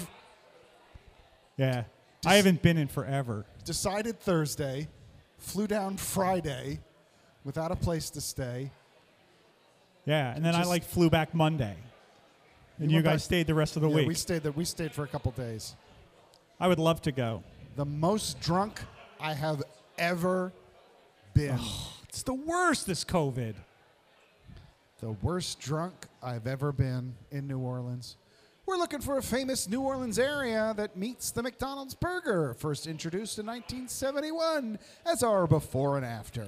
Speaker 2: Yeah, I haven't been in forever.
Speaker 4: decided Thursday, flew down Friday without a place to stay.
Speaker 2: Yeah, and then I like flew back Monday, and
Speaker 4: You
Speaker 2: you,
Speaker 4: went
Speaker 2: guys
Speaker 4: back-
Speaker 2: stayed the rest of the
Speaker 4: Yeah,
Speaker 2: week.
Speaker 4: we stayed there. We stayed for a couple days.
Speaker 2: I would love to go.
Speaker 4: The most drunk I have ever been.
Speaker 2: It's the worst. This COVID.
Speaker 4: the worst drunk I've ever been in New Orleans. We're looking for a famous New Orleans area that meets the McDonald's burger, first introduced in 1971 as our before and after.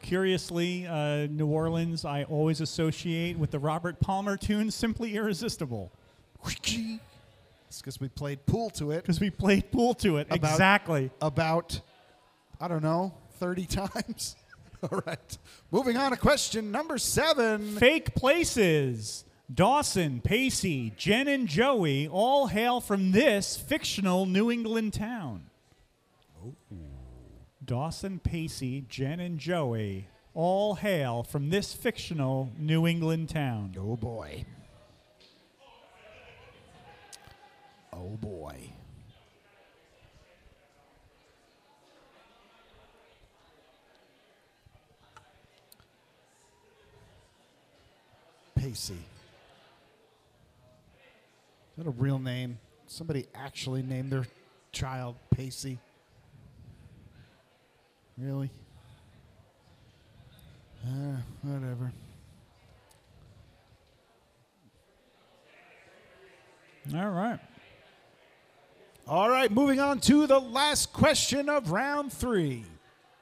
Speaker 2: Curiously, uh, New Orleans I always associate with the Robert Palmer tune "Simply Irresistible"
Speaker 4: It's because we played pool to it
Speaker 2: because we played pool to it.
Speaker 4: About-
Speaker 2: exactly.
Speaker 4: about, I don't know, 30 times. All right. Moving on to question number seven.
Speaker 2: Fake places. Dawson, Pacey, Jen, and Joey all hail from this fictional New England town. Dawson, Pacey, Jen, and Joey all hail from this fictional New England town.
Speaker 4: Oh boy. Oh boy. Pacey. Is that a real name? Somebody actually named their child Pacey? Really? Uh, whatever.
Speaker 2: All right.
Speaker 4: All right, moving on to the last question of round three.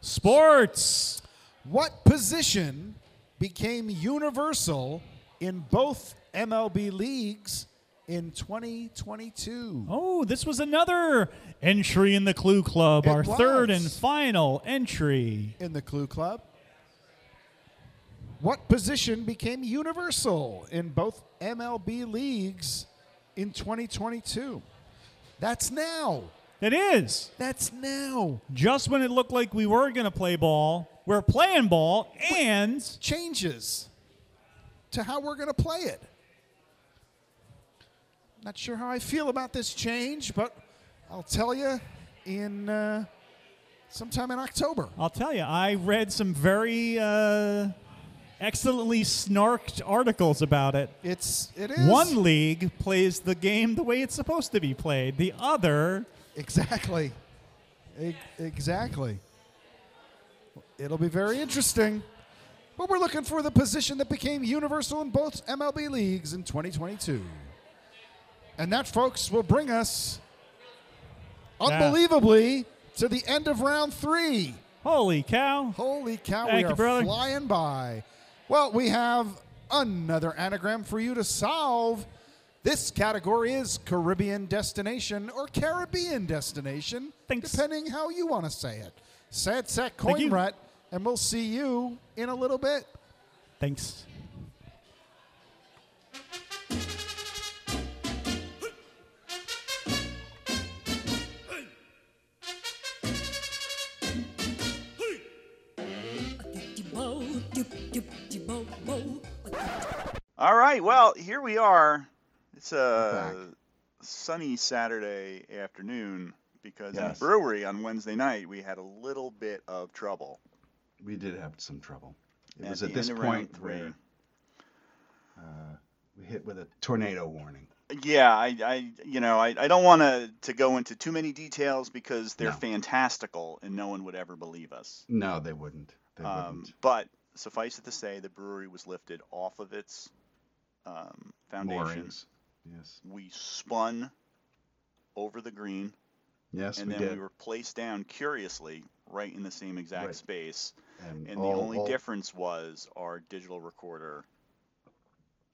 Speaker 2: Sports.
Speaker 4: What position became universal in both MLB leagues in 2022?
Speaker 2: Oh, this was another entry in the Clue Club,
Speaker 4: It
Speaker 2: our third and final entry.
Speaker 4: In the Clue Club. What position became universal in both MLB leagues in 2022? That's now.
Speaker 2: It is.
Speaker 4: That's now.
Speaker 2: Just when it looked like we were going to play ball, we're playing ball, and
Speaker 4: changes to how we're going to play it. Not sure how I feel about this change, but I'll tell you in uh, sometime in October.
Speaker 2: I'll tell you, I read some very uh, excellently snarked articles about it.
Speaker 4: It's it is
Speaker 2: One league plays the game the way it's supposed to be played. The other,
Speaker 4: exactly, E- exactly. It'll be very interesting. But we're looking for the position that became universal in both MLB leagues in 2022. And that, folks, will bring us unbelievably to the end of round three.
Speaker 2: holy cow!
Speaker 4: Holy cow,
Speaker 2: Thank
Speaker 4: we
Speaker 2: you,
Speaker 4: are
Speaker 2: brother.
Speaker 4: flying by. Well, we have another anagram for you to solve. This category is Caribbean destination or Caribbean destination,
Speaker 2: Thanks.
Speaker 4: depending how you want to say it. Set
Speaker 2: Thank
Speaker 4: coin rut, and we'll see you in a little bit.
Speaker 2: Thanks.
Speaker 5: All right, well, here we are. It's a sunny Saturday afternoon because in
Speaker 1: Yes.
Speaker 5: the brewery on Wednesday night we had a little bit of trouble.
Speaker 1: We did have some trouble. It
Speaker 5: At
Speaker 1: was at this
Speaker 5: end of round
Speaker 1: point
Speaker 5: three.
Speaker 1: where uh, we hit with a tornado warning.
Speaker 5: Yeah, I, I you know, I, I don't want to to go into too many details because they're
Speaker 1: No.
Speaker 5: fantastical and no one would ever believe us.
Speaker 1: No, they wouldn't. They
Speaker 5: Um,
Speaker 1: wouldn't.
Speaker 5: but suffice it to say, the brewery was lifted off of its um, foundation.
Speaker 1: Moorings. Yes.
Speaker 5: We spun over the green,
Speaker 1: Yes,
Speaker 5: and
Speaker 1: we
Speaker 5: then
Speaker 1: did.
Speaker 5: we were placed down curiously right in the same exact
Speaker 1: Right.
Speaker 5: space.
Speaker 1: and
Speaker 5: And
Speaker 1: all-
Speaker 5: the only
Speaker 1: all-
Speaker 5: difference was our digital recorder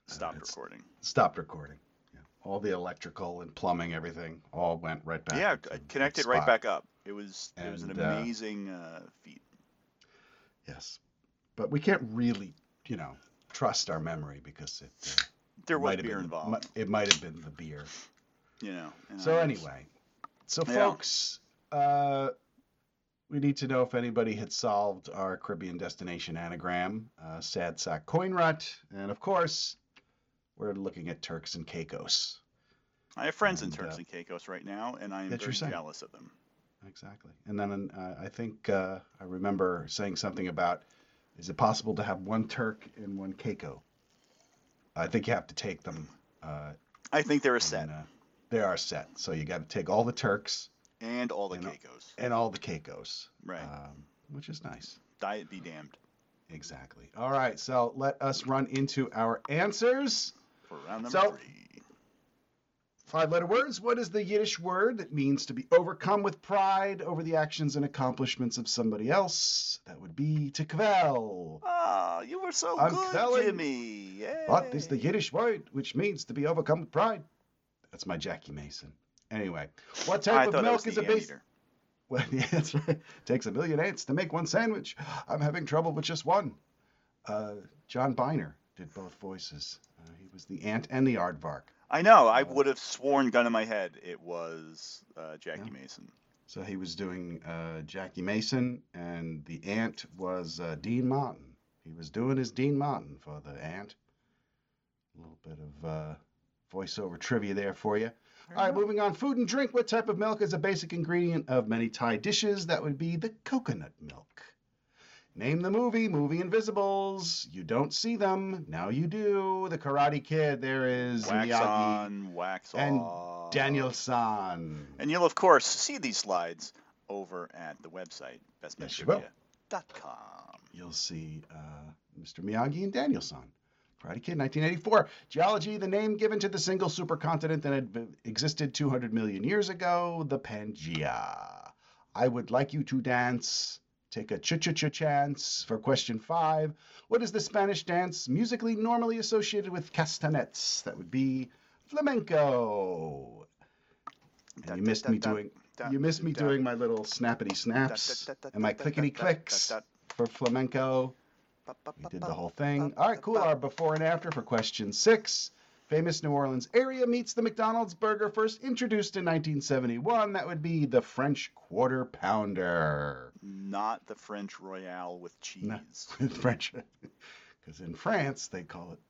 Speaker 5: stopped
Speaker 1: it's-
Speaker 5: recording.
Speaker 1: stopped recording. Yeah. All the electrical and plumbing, everything, all went right back.
Speaker 5: yeah,
Speaker 1: into
Speaker 5: c-
Speaker 1: the
Speaker 5: connected right back up. It was it was an
Speaker 1: And, uh,
Speaker 5: amazing uh, feat.
Speaker 1: Yes, but we can't really, you know, trust our memory because it. Uh,
Speaker 5: There was
Speaker 1: might have
Speaker 5: beer
Speaker 1: been,
Speaker 5: involved,
Speaker 1: It might have been the beer.
Speaker 5: you know.
Speaker 1: So
Speaker 5: I
Speaker 1: anyway, so
Speaker 5: Yeah.
Speaker 1: folks, uh, we need to know if anybody had solved our Caribbean destination anagram, uh, sad sack coin rut, and of course, we're looking at Turks and Caicos.
Speaker 5: I have friends in Turks
Speaker 1: uh,
Speaker 5: and Caicos right now, and I am very jealous of them.
Speaker 1: Exactly. And then uh, I think uh, I remember saying something about, is it possible to have one Turk and one Caicos? I think you have to take them. Uh,
Speaker 5: I think they're a set,
Speaker 1: in, uh, they are set. So you got to take all the Turks
Speaker 5: and all the
Speaker 1: know,
Speaker 5: Caicos.
Speaker 1: and all the Caicos.
Speaker 5: Right.
Speaker 1: Um, which is nice.
Speaker 5: Diet be damned.
Speaker 1: Exactly. All right, so let us run into our answers.
Speaker 5: For round number
Speaker 1: So-
Speaker 5: three.
Speaker 1: Five letter words. What is the Yiddish word that means to be overcome with pride over the actions and accomplishments of somebody else? That would be to kvell.
Speaker 5: Ah, you were so
Speaker 1: I'm
Speaker 5: good,
Speaker 1: telling-
Speaker 5: Jimmy. Yay.
Speaker 1: What is the Yiddish word which means to be overcome with pride? That's my Jackie Mason. Anyway, what type of milk is a
Speaker 5: the
Speaker 1: base? Well, yeah, that's right. Takes a million ants to make one sandwich. I'm having trouble with just one. Uh, John Byner did both voices. Uh, he was the ant and the aardvark.
Speaker 5: I know. I
Speaker 1: Uh,
Speaker 5: would have sworn, gun in my head, it was uh, Jackie
Speaker 1: Yeah.
Speaker 5: Mason.
Speaker 1: So he was doing uh, Jackie Mason, and the ant was uh, Dean Martin. He was doing his Dean Martin for the ant. A little bit of uh, voiceover trivia there for you. All right, moving on. Food and drink. What type of milk is a basic ingredient of many Thai dishes? That would be the coconut milk. Name the movie, Movie Invisibles. You don't see them. Now you do. The Karate Kid. There is
Speaker 5: Wax
Speaker 1: Miyagi
Speaker 5: on, wax
Speaker 1: and
Speaker 5: off.
Speaker 1: Daniel San.
Speaker 5: And you'll, of course, see these slides over at the website,
Speaker 1: Yes, you will. see uh, Mr. Miyagi and Daniel San. Karate Kid, 1984. Geology, the name given to the single supercontinent that had existed 200 million years ago, the Pangea. I would like you to dance. Take a ch-ch-ch chance for question five. What is the Spanish dance musically normally associated with castanets? That would be flamenco. And you missed me doing. You missed me doing my little snappity snaps and my clickety clicks for flamenco. We did the whole thing. All right, cool. Our before and after for question six. Famous New Orleans area meets the McDonald's burger first introduced in 1971. That would be the French Quarter Pounder.
Speaker 5: Not the French Royale with cheese.
Speaker 1: No. French, because in France they call it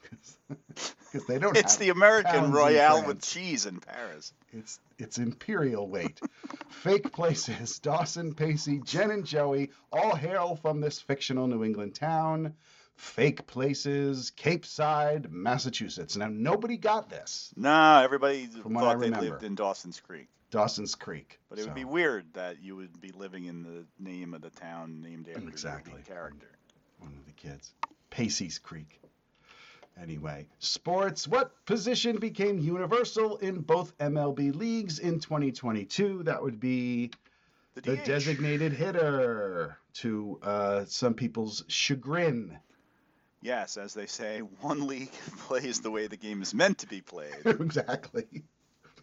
Speaker 1: because they don't.
Speaker 5: It's the American Royale with cheese in Paris.
Speaker 1: It's it's imperial weight. Fake places. Dawson, Pacey, Jen, and Joey all hail from this fictional New England town. Fake places, Capeside, Massachusetts. Now nobody got this.
Speaker 5: Nah, everybody
Speaker 1: From what I
Speaker 5: thought they
Speaker 1: remember.
Speaker 5: lived in Dawson's Creek.
Speaker 1: Dawson's Creek.
Speaker 5: But it would be weird that you would be living in the name of the town named after
Speaker 1: Exactly.
Speaker 5: your character.
Speaker 1: one of the kids. Pacey's Creek. Anyway, sports. What position became universal in both MLB leagues in 2022? That would be
Speaker 5: The,
Speaker 1: the designated hitter, to uh, some people's chagrin.
Speaker 5: Yes, as they say, one league plays the way the game is meant to be played.
Speaker 1: exactly.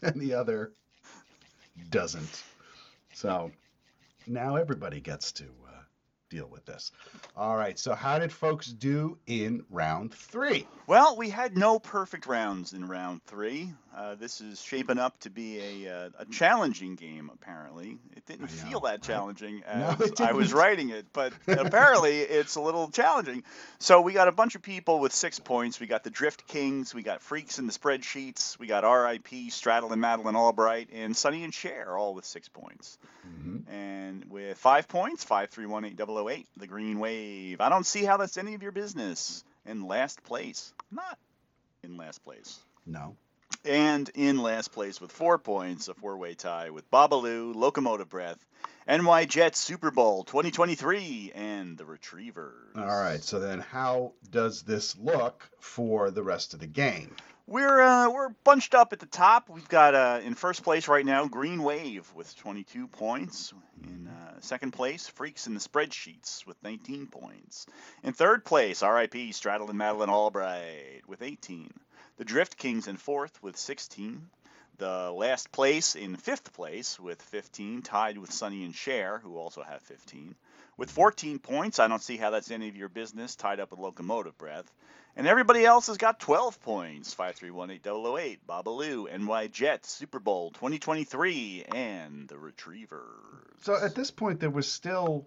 Speaker 1: And the other doesn't. So now everybody gets to uh, deal with this. All right. So how did folks do in round three?
Speaker 2: Well, we had no perfect rounds in round three. Uh, this is shaping up to be a, uh, a challenging game, apparently. It didn't feel that challenging
Speaker 1: No,
Speaker 2: as
Speaker 1: it
Speaker 2: I was writing it, but apparently it's a little challenging. So we got a bunch of people with six points. We got the Drift Kings, we got Freaks in the spreadsheets, we got RIP, Straddle and Madeline Albright, and Sonny and Cher, all with six points.
Speaker 1: Mhm.
Speaker 2: And with five points, 5318 the Green Wave. I don't see how that's any of your business. In last place, not in last place.
Speaker 1: No.
Speaker 2: And in last place with four points, a four way tie with Babalu, Locomotive Breath, NY Jets Super Bowl 2023, and the Retrievers.
Speaker 1: All right. So then, how does this look for the rest of the game?
Speaker 2: We're uh, we're bunched up at the top. We've got uh, in first place right now Green Wave with 22 points. In uh, second place, Freaks in the spreadsheets with 19 points. In third place, RIP Straddle and Madeline Albright with 18. The Drift Kings in fourth with 16. The last place in fifth place with 15, tied with Sonny and Cher, who also have 15. With 14 points, I don't see how that's any of your business, tied up with Locomotive Breath. And everybody else has got 12 points. 5318008, Babalu, NY Jet, Super Bowl 2023, and the Retrievers.
Speaker 1: So at this point, there was still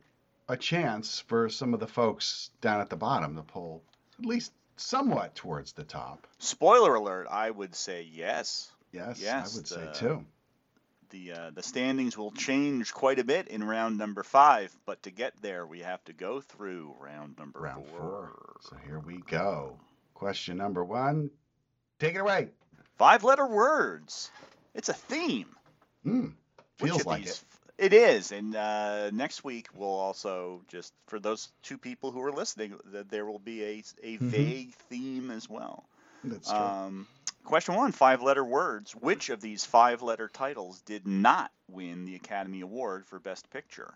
Speaker 1: a chance for some of the folks down at the bottom to pull at least somewhat towards the top.
Speaker 2: Spoiler alert, I would say yes.
Speaker 1: Yes,
Speaker 2: Yes,
Speaker 1: I would say
Speaker 2: uh,
Speaker 1: too.
Speaker 2: The, uh, the standings will change quite a bit in round number five, but to get there, we have to go through round number
Speaker 1: Round
Speaker 2: four.
Speaker 1: four. So here we go. Question number one. Take it away.
Speaker 2: Five letter words. It's a theme.
Speaker 1: Hmm.
Speaker 2: Which
Speaker 1: Feels like it.
Speaker 2: It is, and uh, next week we'll also just for those two people who are listening, that there will be a a
Speaker 1: Mhm.
Speaker 2: vague theme as well.
Speaker 1: That's true.
Speaker 2: Um, question one: five letter words. Which of these five letter titles did not win the Academy Award for Best Picture?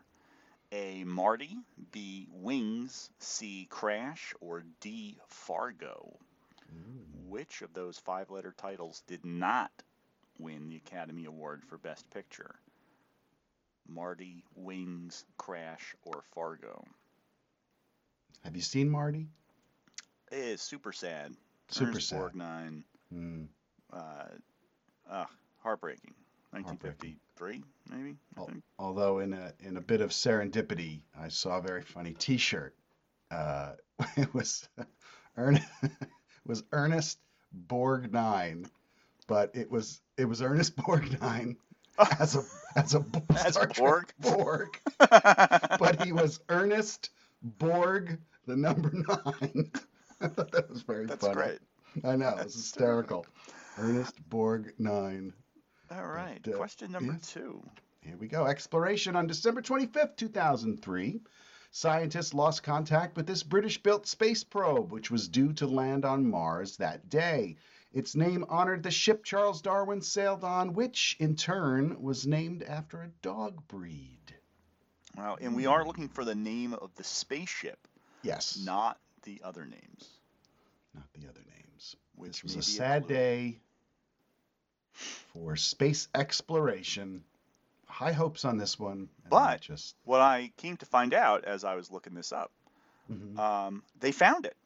Speaker 2: A. Marty, B. Wings, C. Crash, or D. Fargo? Which of those five letter titles did not win the Academy Award for Best Picture? Marty, Wings, Crash, or Fargo?
Speaker 1: Have you seen Marty?
Speaker 2: It is super sad.
Speaker 1: Super
Speaker 2: Ernest
Speaker 1: sad.
Speaker 2: Borgnine,
Speaker 1: Hmm.
Speaker 2: uh, uh, heartbreaking.
Speaker 1: Heartbreaking.
Speaker 2: 1953, maybe. I
Speaker 1: Al-
Speaker 2: think.
Speaker 1: Although in a in a bit of serendipity, I saw a very funny T-shirt. Uh, it was Ernest was Ernest Borgnine, but it was it was Ernest Borgnine as a as a
Speaker 2: As
Speaker 1: Star
Speaker 2: a
Speaker 1: Trek
Speaker 2: Borg?
Speaker 1: Borg, but he was Ernest Borg, the number nine. I thought that was very
Speaker 2: That's
Speaker 1: funny.
Speaker 2: great.
Speaker 1: I know, it
Speaker 2: That's
Speaker 1: was hysterical. Ernest Borg nine.
Speaker 2: All right.
Speaker 1: uh,
Speaker 2: Question number two.
Speaker 1: Here we go. Exploration on December 25th, 2003. Scientists lost contact with this British built space probe, which was due to land on Mars that day. Its name honored the ship Charles Darwin sailed on, which in turn was named after a dog breed.
Speaker 2: Wow. And we are looking for the name of the spaceship,
Speaker 1: Yes,
Speaker 2: not the other names.
Speaker 1: not the other names.
Speaker 2: Which
Speaker 1: This was a sad day for space exploration. High hopes on this one.
Speaker 2: But-
Speaker 1: just
Speaker 2: What I came to find out as I was looking this up,
Speaker 1: Mhm.
Speaker 2: um, they found it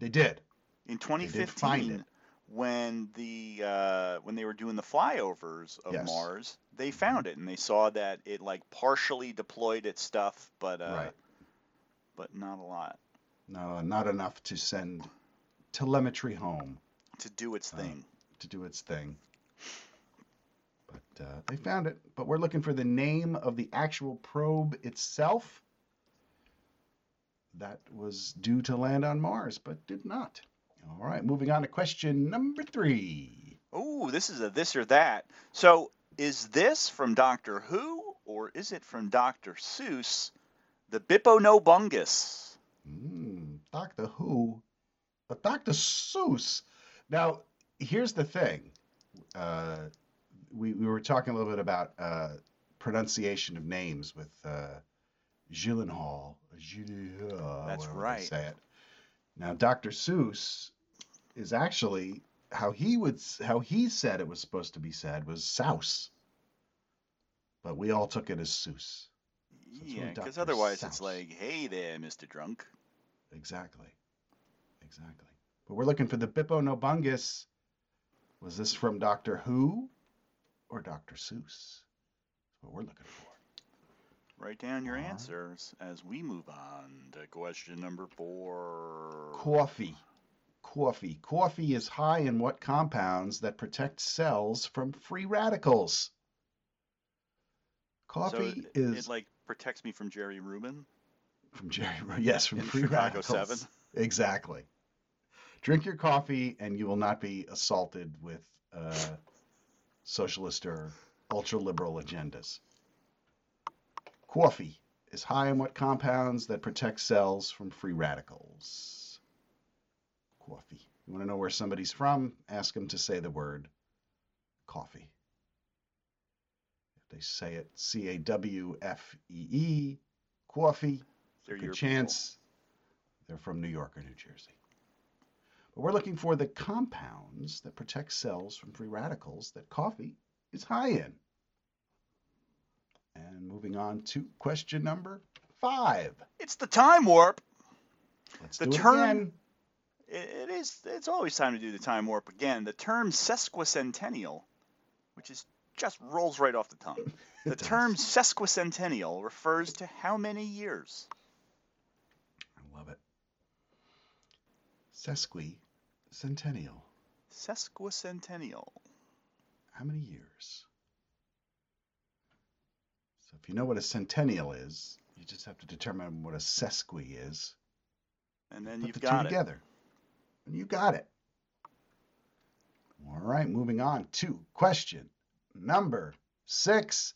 Speaker 1: they did.
Speaker 2: in
Speaker 1: did find
Speaker 2: 2015
Speaker 1: it.
Speaker 2: When the uh, when they were doing the flyovers of
Speaker 1: Yes.
Speaker 2: Mars. They found it and they saw that it like partially deployed its stuff, but uh,
Speaker 1: Right.
Speaker 2: but not a lot
Speaker 1: No, not enough to send telemetry home
Speaker 2: to do its
Speaker 1: Uh,
Speaker 2: thing.
Speaker 1: to do its thing. But uh, they found it. But we're looking for the name of the actual probe itself. That was due to land on Mars, but did not. All right, moving on to question number three.
Speaker 2: Oh, this is a this or that. So is this from Doctor Who or is it from Doctor Seuss? The Bippo no Bungus.
Speaker 1: Mm, Doctor Who, but Doctor Seuss. Now, here's the thing. Uh, we, we were talking a little bit about uh, pronunciation of names with uh, Gyllenhaal. Gyllenhaal,
Speaker 2: That's right.
Speaker 1: Say it. Now, Dr. Seuss is actually how he would how he said it was supposed to be said was souse, but we all took it as Seuss. So
Speaker 2: Yeah, because otherwise
Speaker 1: Seuss.
Speaker 2: it's like, hey there, Mr. Drunk.
Speaker 1: Exactly. Exactly. But we're looking for the Bippo Nobungus. Was this from Doctor Who or Dr. Seuss? That's what we're looking for.
Speaker 2: Write down your
Speaker 1: Alright.
Speaker 2: answers as we move on to question number four.
Speaker 1: Coffee. Coffee. Coffee is high in what compounds that protect cells from free radicals? Coffee
Speaker 2: so it,
Speaker 1: is
Speaker 2: it like protects me from Jerry Rubin.
Speaker 1: from Jerry. Yes, from
Speaker 2: in
Speaker 1: free
Speaker 2: Chicago
Speaker 1: radicals.
Speaker 2: 7.
Speaker 1: Exactly. Drink your coffee, and you will not be assaulted with uh, socialist or ultra liberal agendas. Coffee is high in what compounds that protect cells from free radicals? Coffee. You want to know where somebody's from? Ask them to say the word coffee. If they say it C A W F E E, coffee,
Speaker 2: They're
Speaker 1: good chance they're from New York or New Jersey. But we're looking for the compounds that protect cells from free radicals that coffee is high in. And moving on to question number five.
Speaker 2: It's the time warp.
Speaker 1: Let's
Speaker 2: The
Speaker 1: do it
Speaker 2: term-
Speaker 1: again.
Speaker 2: It, is. It's always time to do the time warp again. The term sesquicentennial, which is just rolls right off the tongue. The term sesquicentennial refers to how many years?
Speaker 1: I love it. Sesquicentennial.
Speaker 2: Sesquicentennial.
Speaker 1: How many years? So if you know what a centennial is, you just have to determine what a sesqui is.
Speaker 2: And then
Speaker 1: Put
Speaker 2: you've
Speaker 1: the
Speaker 2: got
Speaker 1: two
Speaker 2: it.
Speaker 1: together. And you got it. All right, moving on to question number six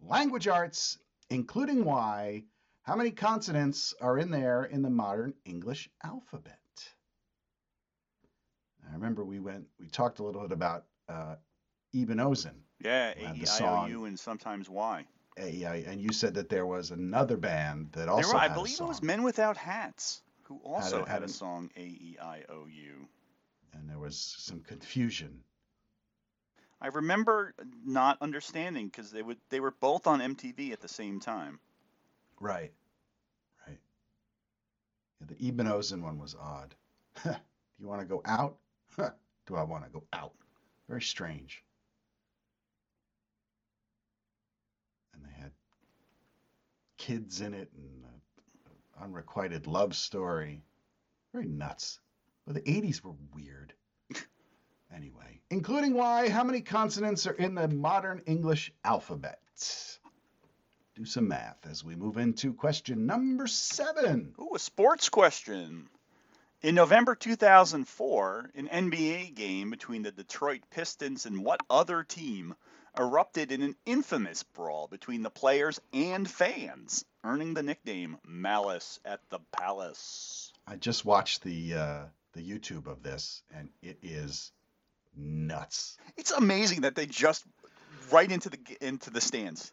Speaker 1: language arts, including Y. How many consonants are in there in the modern English alphabet? I remember we went, we talked a little bit about uh, Ebn-Ozn,
Speaker 2: Yeah,
Speaker 1: We'll have the
Speaker 2: E I O
Speaker 1: song.
Speaker 2: And sometimes Y.
Speaker 1: And you said that there was another band that
Speaker 2: There
Speaker 1: also
Speaker 2: were, I believe it was Men Without Hats who also
Speaker 1: had
Speaker 2: had a song A E I O U.
Speaker 1: and there was some confusion.
Speaker 2: I remember not understanding because they would they were both on MTV at the same time.
Speaker 1: Right. Right. Yeah, the Ebn-Ozn one was odd. Do you want to go out? Do I want to go out? Very strange. And they had kids in it and an unrequited love story. Very nuts. But the 80s were weird. anyway, including why, how many consonants are in the modern English alphabet? do some math as we move into question number seven.
Speaker 2: Ooh, a sports question. In November 2004, an NBA game between the Detroit Pistons and what other team erupted in an infamous brawl between the players and fans, earning the nickname Malice at the Palace?
Speaker 1: I just watched the uh, the YouTube of this, and it is nuts.
Speaker 2: It's amazing that they just right into the into the stands.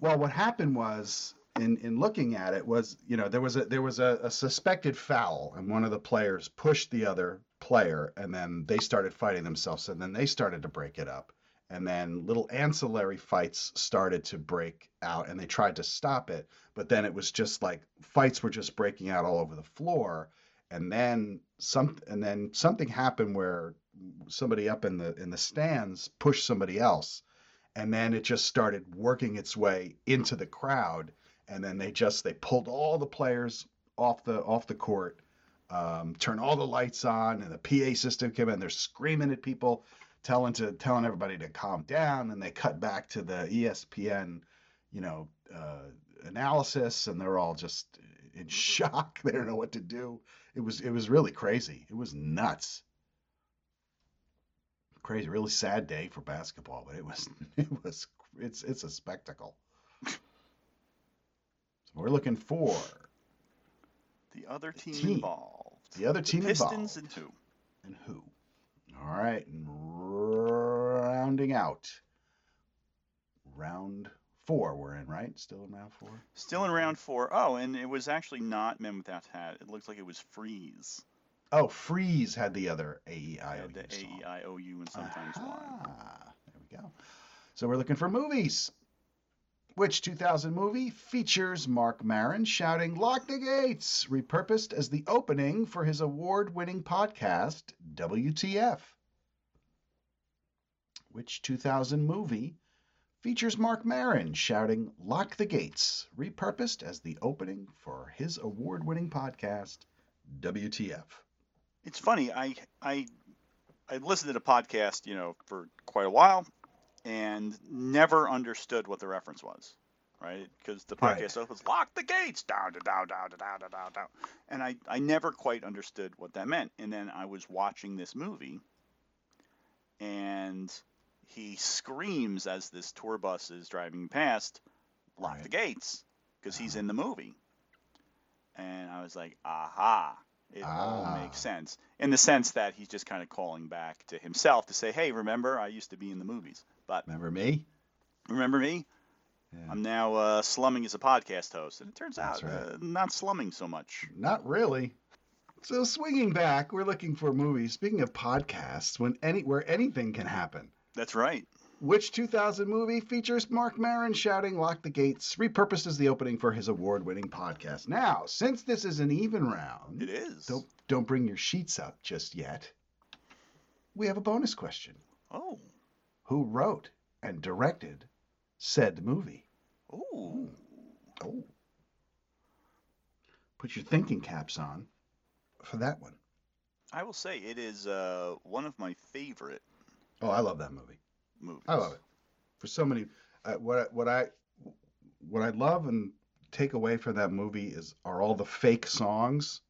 Speaker 1: Well, what happened was, in in looking at it, was you know there was a there was a, a suspected foul, and one of the players pushed the other player, and then they started fighting themselves, and then they started to break it up, and then little ancillary fights started to break out, and they tried to stop it, but then it was just like fights were just breaking out all over the floor, and then some and then something happened where somebody up in the in the stands pushed somebody else and then it just started working its way into the crowd and then they just they pulled all the players off the off the court um, turned all the lights on and the pa system came in they're screaming at people telling to telling everybody to calm down and they cut back to the espn you know uh, analysis and they're all just in shock they don't know what to do it was it was really crazy it was nuts crazy, really sad day for basketball, but it was it was it's it's a spectacle. So we're looking for
Speaker 2: The other team,
Speaker 1: team.
Speaker 2: involved.
Speaker 1: the other
Speaker 2: The
Speaker 1: team
Speaker 2: Pistons
Speaker 1: involved
Speaker 2: and who?
Speaker 1: and who. All right, and rounding out round four. We're in right, still in round four.
Speaker 2: Still in round four. Oh, and it was actually not Men Without Hat. It looked like it was Freeez.
Speaker 1: Oh, Freeez had the other AEIOU
Speaker 2: the A
Speaker 1: song.
Speaker 2: E I O U and sometimes Y.
Speaker 1: Aha, There we go. So we're looking for movies. Which 2000 movie features Marc Maron shouting, Lock the Gates, repurposed as the opening for his award winning podcast, WTF? Which 2000 movie features Marc Maron shouting, Lock the Gates, repurposed as the opening for his award winning podcast, WTF?
Speaker 2: It's funny. I I I listened to the podcast, you know, for quite a while, and never understood what the reference was, right? Because the
Speaker 1: Right.
Speaker 2: podcast was "Lock the gates down, down, down, down, down, down, down," and I I never quite understood what that meant. And then I was watching this movie, and he screams as this tour bus is driving past, "Lock the gates," because he's in the movie. And I was like, "Aha." It all
Speaker 1: Ah.
Speaker 2: makes sense in the sense that he's just kind of calling back to himself to say, "Hey, remember I used to be in the movies, but
Speaker 1: Remember me?
Speaker 2: remember me?
Speaker 1: Yeah.
Speaker 2: I'm now uh, slumming as a podcast host." And it turns
Speaker 1: That's
Speaker 2: out
Speaker 1: right.
Speaker 2: uh, not slumming so much.
Speaker 1: Not really. So swinging back, we're looking for movies. Speaking of podcasts, when any where anything can happen.
Speaker 2: That's right.
Speaker 1: Which 2000 movie features Marc Maron shouting "Lock the Gates," repurposes the opening for his award-winning podcast? Now, since this is an even round,
Speaker 2: It is.
Speaker 1: don't don't bring your sheets up just yet. We have a bonus question:
Speaker 2: Oh,
Speaker 1: Who wrote and directed said movie?
Speaker 2: oh,
Speaker 1: Oh. Put your thinking caps on for that one.
Speaker 2: I will say it is uh, one of my favorite
Speaker 1: Oh, I love that movie.
Speaker 2: movies.
Speaker 1: I love it for so many. Uh, what I- what I what I love and take away from that movie is are all the fake songs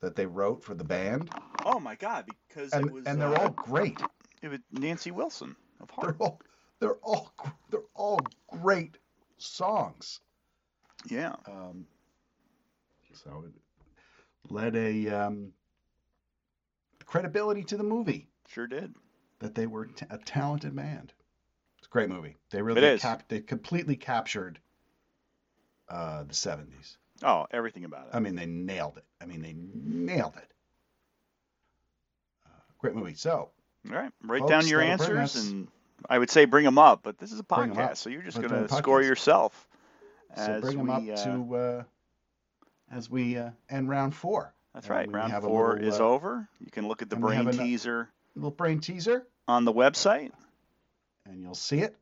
Speaker 1: that they wrote for the band,
Speaker 2: Oh my God! Because
Speaker 1: and
Speaker 2: it was
Speaker 1: and they're
Speaker 2: uh,
Speaker 1: all great.
Speaker 2: it was Nancy Wilson of
Speaker 1: They're all they're all they're all great songs.
Speaker 2: Yeah.
Speaker 1: Um, so it led a um, credibility to the movie
Speaker 2: Sure did.
Speaker 1: That they were t- a talented band. It's a great movie. They really
Speaker 2: It
Speaker 1: cap- they completely captured uh, the 70s.
Speaker 2: Oh, everything about it.
Speaker 1: I mean, they nailed it. I mean, they nailed it. Uh, great movie. So,
Speaker 2: All right, write
Speaker 1: Folks,
Speaker 2: down your answers, and I would say bring them up. But this is a
Speaker 1: Bring 'em up.
Speaker 2: podcast, so you're just going to score yourself.
Speaker 1: so
Speaker 2: as
Speaker 1: bring them up
Speaker 2: uh,
Speaker 1: to uh, as we uh, end round four.
Speaker 2: That's
Speaker 1: and
Speaker 2: right. Round four
Speaker 1: little,
Speaker 2: is
Speaker 1: uh,
Speaker 2: over. You can look at the brain
Speaker 1: ano-
Speaker 2: teaser
Speaker 1: Little brain teaser,
Speaker 2: on the website,
Speaker 1: and you'll see it.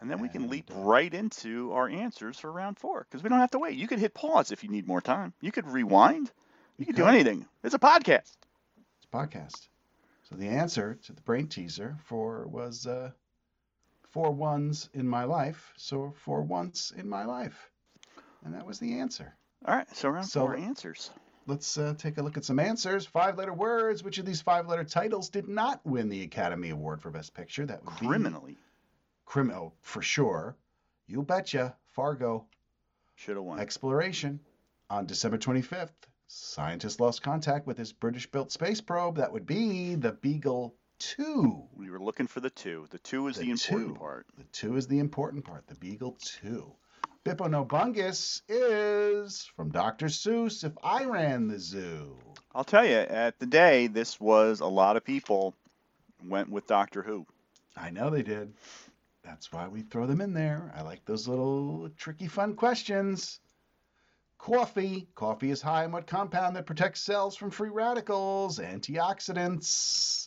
Speaker 2: and then we can leap
Speaker 1: uh,
Speaker 2: right into our answers for round four because we don't have to wait. You could hit pause if you need more time. You could rewind. You could do anything. It's a podcast.
Speaker 1: It's a podcast. So the answer to the brain teaser for was uh, four ones in my life. So for once in my life, and that was the answer.
Speaker 2: All right, so round
Speaker 1: So-
Speaker 2: four answers.
Speaker 1: Let's uh, take a look at some answers. Five-letter words. Which of these five-letter titles did not win the Academy Award for Best Picture? That would be
Speaker 2: Criminally
Speaker 1: Criminal for sure. You betcha. Fargo.
Speaker 2: should have won.
Speaker 1: Exploration. On December 25th, scientists lost contact with this British-built space probe. That would be the Beagle 2.
Speaker 2: We were looking for the two. The two is
Speaker 1: The
Speaker 2: the, important
Speaker 1: two.
Speaker 2: part.
Speaker 1: The 2 is the important part. The Beagle 2. Bippo no Bungus is from Dr. Seuss. If I ran the zoo.
Speaker 2: I'll tell you, at the day, this was a lot of people went with Doctor Who.
Speaker 1: I know they did. That's why we throw them in there. I like those little tricky, fun questions. Coffee. Coffee is high in what compound that protects cells from free radicals? Antioxidants.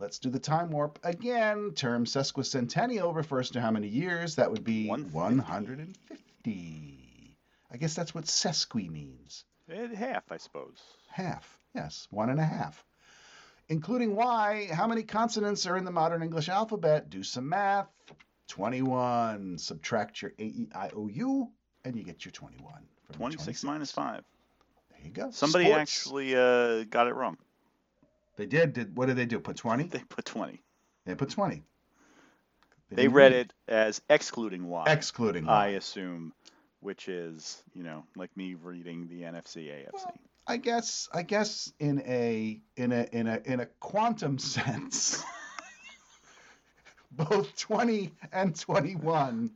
Speaker 1: Let's do the time warp again. Term sesquicentennial refers to how many years? That would be
Speaker 2: 150.
Speaker 1: 150. I guess that's what sesqui means.
Speaker 2: Eh, half, I suppose.
Speaker 1: Half. Yes, one and a half. Including Y, how many consonants are in the modern English alphabet? Do some math. 21. Subtract your A, E, I, O, U, and you get your 21. from the
Speaker 2: 26 minus 5.
Speaker 1: There you go.
Speaker 2: Somebody
Speaker 1: Sports.
Speaker 2: actually uh, got it wrong.
Speaker 1: They did. Did What did they do? Put 20?
Speaker 2: They put 20.
Speaker 1: They put 20.
Speaker 2: They
Speaker 1: didn't
Speaker 2: read it as excluding Y,
Speaker 1: Excluding
Speaker 2: I
Speaker 1: Y.
Speaker 2: assume, which is, you know, like me reading the NFC AFC.
Speaker 1: Well, I guess I guess in a in a in a in a quantum sense, both 20 and 21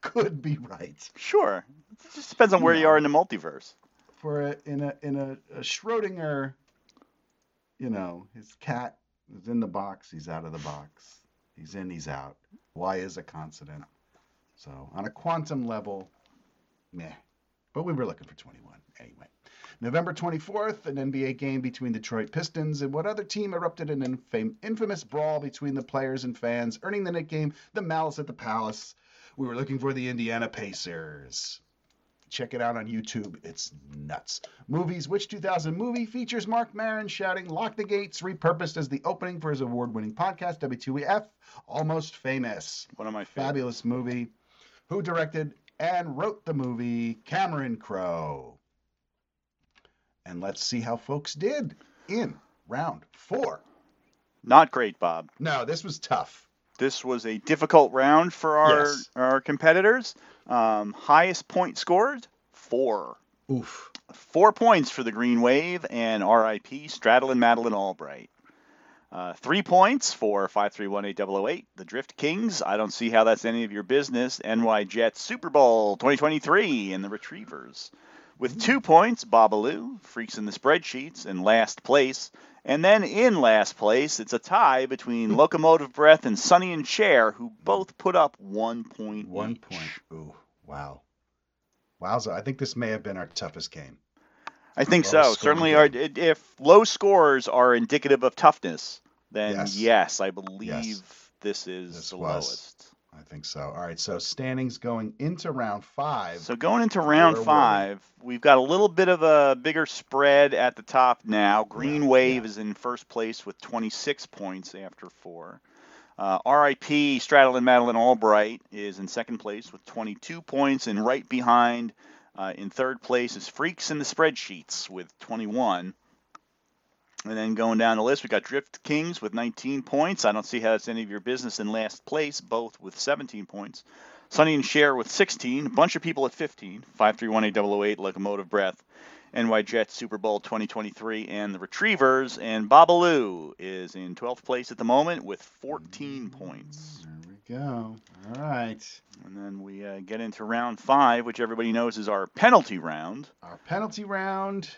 Speaker 1: could be right.
Speaker 2: Sure. It just depends on where you
Speaker 1: No.
Speaker 2: are in the multiverse.
Speaker 1: For a, in a in a, a Schrodinger, you know, his cat is in the box, he's out of the box. He's in, he's out. Y is a consonant. So on a quantum level, meh. But we were looking for 21 anyway. November 24th, an NBA game between Detroit Pistons and what other team erupted in an infam- infamous brawl between the players and fans, earning the nickname the Malice at the Palace. We were looking for the Indiana Pacers. Check it out on YouTube. It's nuts. Movies. Which 2000 movie features Marc Maron shouting "Lock the Gates," repurposed as the opening for his award-winning podcast WTF, Almost Famous.
Speaker 2: One of my favorites.
Speaker 1: Fabulous movie. Who directed and wrote the movie? Cameron Crowe. And let's see how folks did in round four.
Speaker 2: Not great, Bob.
Speaker 1: No, this was tough.
Speaker 2: This was a difficult round for our
Speaker 1: Yes.
Speaker 2: our competitors. Um, highest point scored four.
Speaker 1: Oof.
Speaker 2: Four points for the Green Wave and RIP Stradlin and Madeline Albright. Uh, three points for 5318008, the Drift Kings. I don't see how that's any of your business. NY Jets Super Bowl 2023 and the Retrievers. With two points, Babalu, Freaks in the Spreadsheets, in last place. And then in last place, it's a tie between Locomotive Breath and Sonny and Cher, who both put up one point.
Speaker 1: One
Speaker 2: each.
Speaker 1: point. Ooh, wow. Wowza. I think this may have been our toughest game.
Speaker 2: I think
Speaker 1: Low
Speaker 2: so. Certainly, are, if low scores are indicative of toughness, then
Speaker 1: Yes.
Speaker 2: yes, I believe this is
Speaker 1: This
Speaker 2: the
Speaker 1: was.
Speaker 2: lowest.
Speaker 1: I think so. All right, so standings going into round five.
Speaker 2: So going into round five, we've got a little bit of a bigger spread at the top now. Green
Speaker 1: Yeah,
Speaker 2: Wave
Speaker 1: yeah.
Speaker 2: is in first place with 26 points after four. Uh, RIP Stradlin and Madeline Albright is in second place with 22 points, and right behind, uh, in third place, is Freaks in the Spreadsheets with 21. And then going down the list, we got Drift Kings with 19 points. I don't see how that's any of your business in last place, both with 17 points. Sonny and Cher with 16. A bunch of people at 15. 531808, Locomotive Breath, NY Jets Super Bowl 2023, and the Retrievers. And Babalu is in 12th place at the moment with 14 points.
Speaker 1: There we go. All right.
Speaker 2: And then we uh, get into round five, which everybody knows is our penalty round.
Speaker 1: Our penalty round.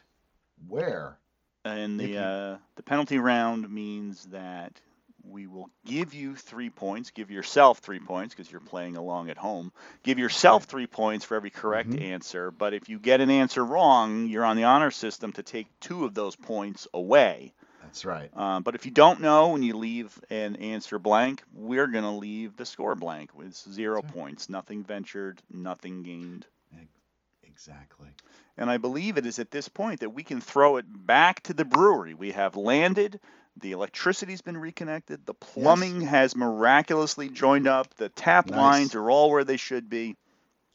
Speaker 1: Where?
Speaker 2: And the uh, the penalty round means that we will give you three points, give yourself three points because you're playing along at home. Give yourself three points for every correct
Speaker 1: Mhm.
Speaker 2: answer. But if you get an answer wrong, you're on the honor system to take two of those points away.
Speaker 1: That's right.
Speaker 2: Um, but if you don't know and you leave an answer blank, we're going to leave the score blank with zero
Speaker 1: right.
Speaker 2: points. Nothing ventured, nothing gained.
Speaker 1: Exactly.
Speaker 2: And I believe it is at this point that we can throw it back to the brewery. We have landed. The electricity's been reconnected. The plumbing has miraculously joined up. The tap
Speaker 1: Nice.
Speaker 2: lines are all where they should be.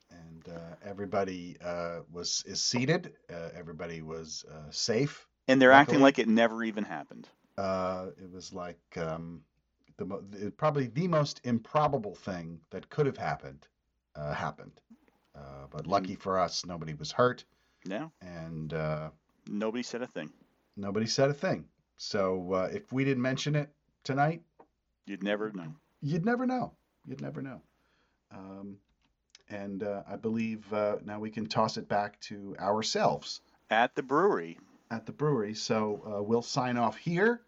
Speaker 1: And uh, everybody uh, was is seated. Uh, everybody was uh, safe.
Speaker 2: And they're acting like it never even happened.
Speaker 1: Uh, it was like um, the, mo- probably the most improbable thing that could have happened uh, happened. Uh, but lucky for us, nobody was hurt,
Speaker 2: Yeah.
Speaker 1: and uh,
Speaker 2: Nobody said a thing.
Speaker 1: nobody said a thing. So uh, if we didn't mention it tonight,
Speaker 2: You'd never know.
Speaker 1: you'd never know. You'd never know. Um, and uh, I believe uh, now we can toss it back to ourselves
Speaker 2: At the brewery.
Speaker 1: at the brewery. So uh, we'll sign off here,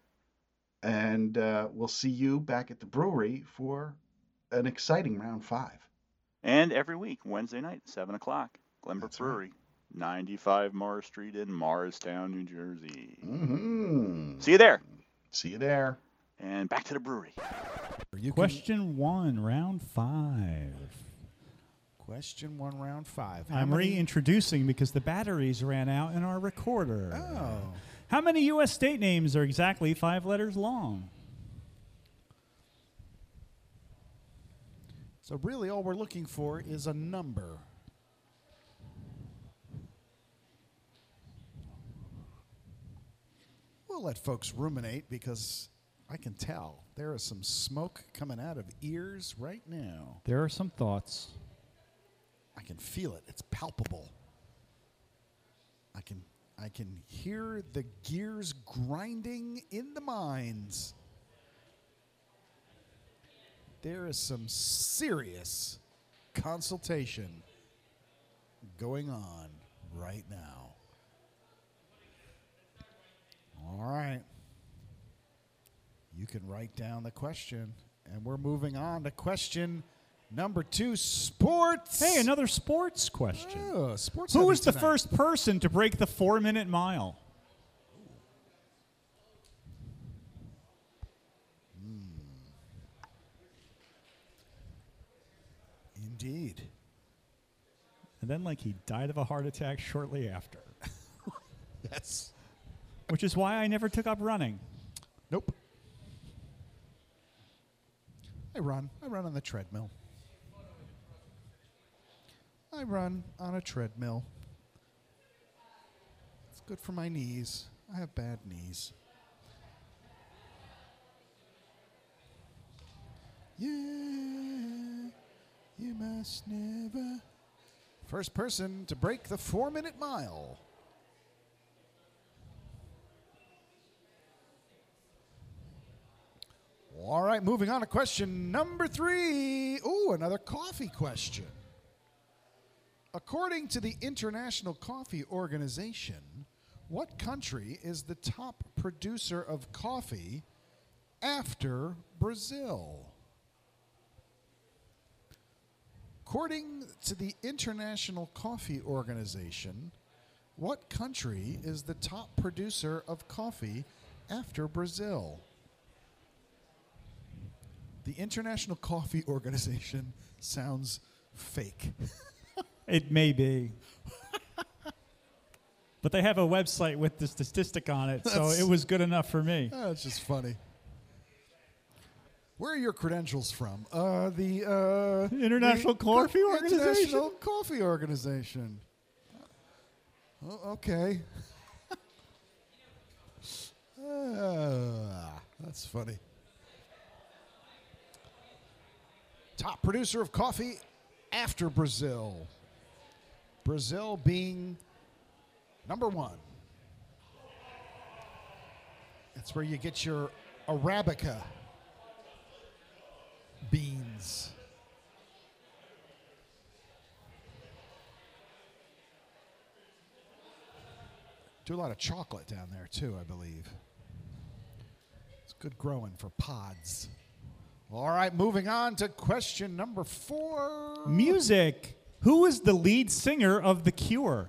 Speaker 1: and uh, we'll see you back at the brewery for an exciting round five.
Speaker 2: And every week, Wednesday night, 7 o'clock, Glenbrook
Speaker 1: That's right.
Speaker 2: Brewery, 95 Morris Street in Morristown, New Jersey.
Speaker 1: Mm-hmm.
Speaker 2: See you there.
Speaker 1: See you there.
Speaker 2: And back to the brewery.
Speaker 6: You can-
Speaker 7: Question one, round five.
Speaker 6: question one, round five. How
Speaker 7: I'm
Speaker 6: many-
Speaker 7: reintroducing because the batteries ran out in our recorder.
Speaker 6: Oh.
Speaker 7: How many U.S. state names are exactly five letters long?
Speaker 6: So really, all we're looking for is a number. We'll let folks ruminate because I can tell there is some smoke coming out of ears right now.
Speaker 7: There are some thoughts.
Speaker 6: I can feel it. It's palpable. I can I can hear the gears grinding in the minds. There is some serious consultation going on right now. All right. You can write down the question, and we're moving on to question
Speaker 1: Number two, sports.
Speaker 2: Hey, another sports question.
Speaker 1: Oh, sports.
Speaker 2: Who was the
Speaker 1: tonight.
Speaker 2: first person to break the four minute mile?
Speaker 1: Indeed.
Speaker 2: And then, like, he died of a heart attack shortly after,
Speaker 1: Yes.
Speaker 2: which is why I never took up running.
Speaker 1: Nope. I run. I run on the treadmill. I run on a treadmill. It's good for my knees. I have bad knees. Yeah, you must never. First person to break the four minute mile. All right, moving on to question number three. Ooh, another coffee question. According to the International Coffee Organization, what country is the top producer of coffee after Brazil? According to the International Coffee Organization, what country is the top producer of coffee after Brazil? The International Coffee Organization sounds fake.
Speaker 2: It may be. but they have a website with the statistic on it, so
Speaker 1: That's-
Speaker 2: it was good enough for me.
Speaker 1: That's just funny. Where are your credentials from? Uh, the uh,
Speaker 2: International
Speaker 1: the
Speaker 2: Coffee Organization?
Speaker 1: International Coffee Organization. Oh, okay. Ah, that's funny. Top producer of coffee after Brazil. Brazil being number one. That's where you get your Arabica beans. Do a lot of chocolate down there too, I believe. It's good growing for pods. All right, moving on to question number four.
Speaker 2: Music. Who is the lead singer of The Cure?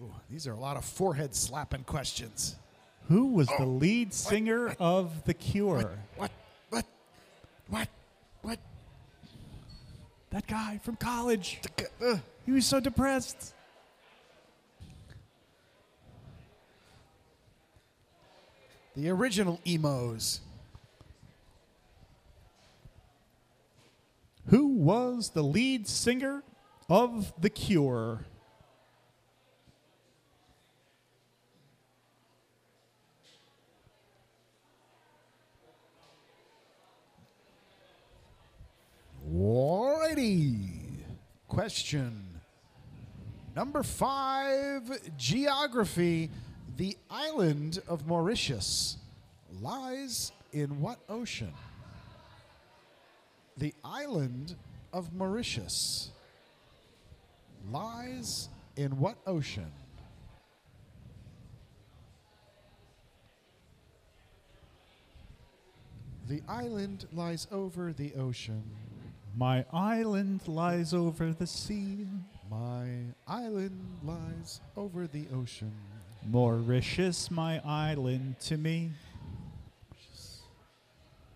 Speaker 1: Ooh, these are a lot of forehead slapping questions.
Speaker 2: Who was the lead singer of The Cure?
Speaker 1: What? What? What? What?
Speaker 2: That guy from college.
Speaker 1: Uh,
Speaker 2: He was so depressed.
Speaker 1: the original emos.
Speaker 2: Who was the lead singer of The Cure?
Speaker 1: Alrighty. Question number five Geography. The island of Mauritius lies in what ocean? The island of Mauritius lies in what ocean? The island lies over the ocean.
Speaker 2: My island lies over the sea.
Speaker 1: My island lies over the ocean.
Speaker 2: Mauritius, my island to me.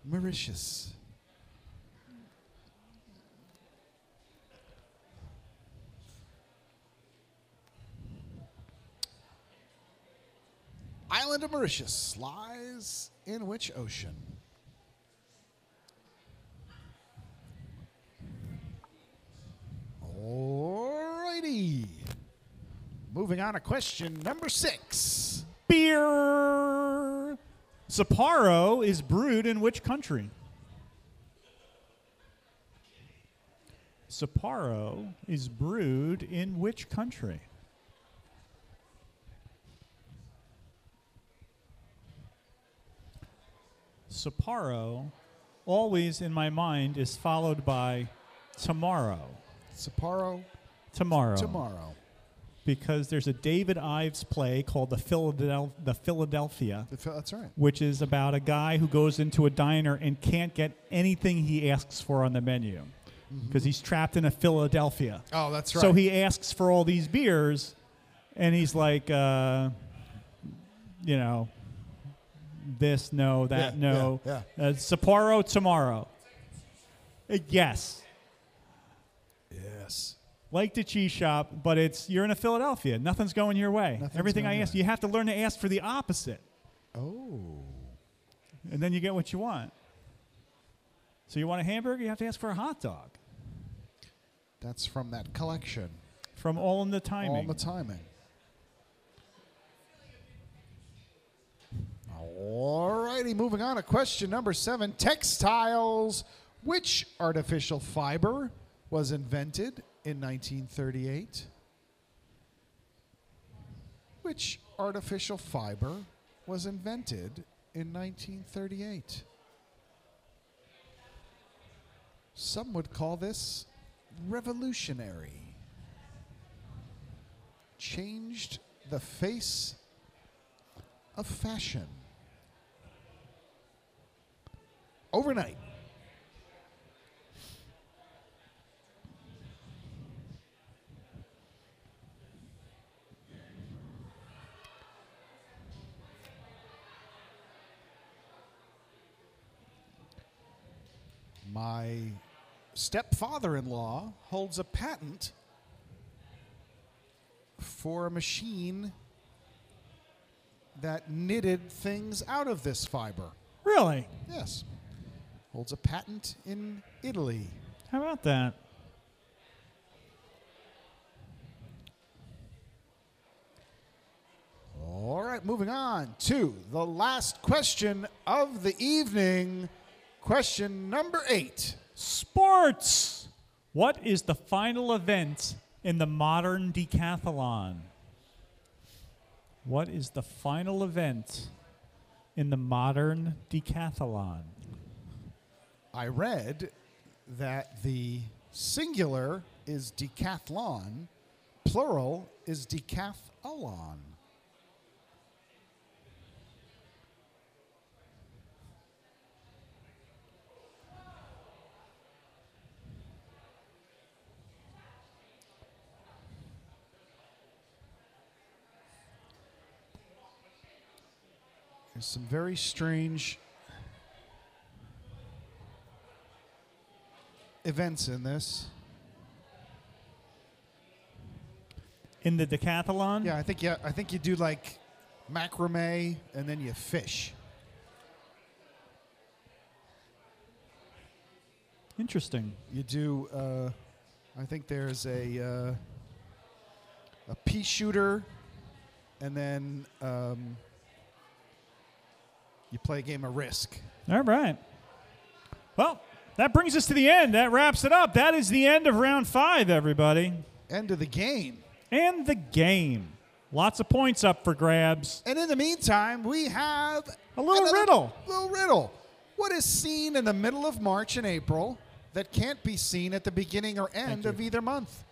Speaker 1: Mauritius. Island of Mauritius lies in which ocean? Alrighty. Moving on to question number six.
Speaker 2: Beer. Sapporo is brewed in which country? Sapporo is brewed in which country? Sapporo, always in my mind, is followed by tomorrow.
Speaker 1: Sapporo
Speaker 2: Tomorrow.
Speaker 1: tomorrow.
Speaker 2: because there's a David Ives play called the, Philadel- the Philadelphia,
Speaker 1: The Phil- That's right.
Speaker 2: which is about a guy who goes into a diner and can't get anything he asks for on the menu because he's trapped in a Philadelphia.
Speaker 1: Oh, that's right.
Speaker 2: So he asks for all these beers, and he's like, uh, you know, this, no, that,
Speaker 1: Yeah,
Speaker 2: no.
Speaker 1: yeah,
Speaker 2: Uh, Sapporo tomorrow. Uh, yes. Like the cheese shop, but it's you're in a Philadelphia. Nothing's going your way.
Speaker 1: Nothing's
Speaker 2: Everything I ask,
Speaker 1: way.
Speaker 2: you have to learn to ask for the opposite,
Speaker 1: Oh.
Speaker 2: and then you get what you want. So you want a hamburger, you have to ask for a hot dog.
Speaker 1: That's from that collection.
Speaker 2: From all in the timing.
Speaker 1: All in the timing. All righty, moving on to question number seven. Textiles. Which artificial fiber was invented in 1938? Which artificial fiber was invented in 1938? Some would call this revolutionary changed the face of fashion overnight. My stepfather in law holds a patent for a machine that knitted things out of this fiber.
Speaker 2: Really?
Speaker 1: Yes. Holds a patent in Italy.
Speaker 2: How about that?
Speaker 1: All right, moving on to the last question of the evening. Question number eight.
Speaker 2: Sports. What is the final event in the modern decathlon? What is the final event in the modern decathlon?
Speaker 1: I read that the singular is decathlon, plural is decathlon. There's some very strange events in this.
Speaker 2: In the decathlon?
Speaker 1: Yeah, I think yeah, I think you do like macrame and then you fish.
Speaker 2: Interesting.
Speaker 1: You do. Uh, I think there's a uh, a pea shooter, and then um, you play a game of Risk.
Speaker 2: All right. Well, that brings us to the end. That wraps it up. That is the end of round five, everybody.
Speaker 1: End of the game.
Speaker 2: And the game. Lots of points up for grabs.
Speaker 1: And in the meantime, we have
Speaker 2: A little riddle.
Speaker 1: Little riddle. What is seen in the middle of March and April that can't be seen at the beginning or end of either month?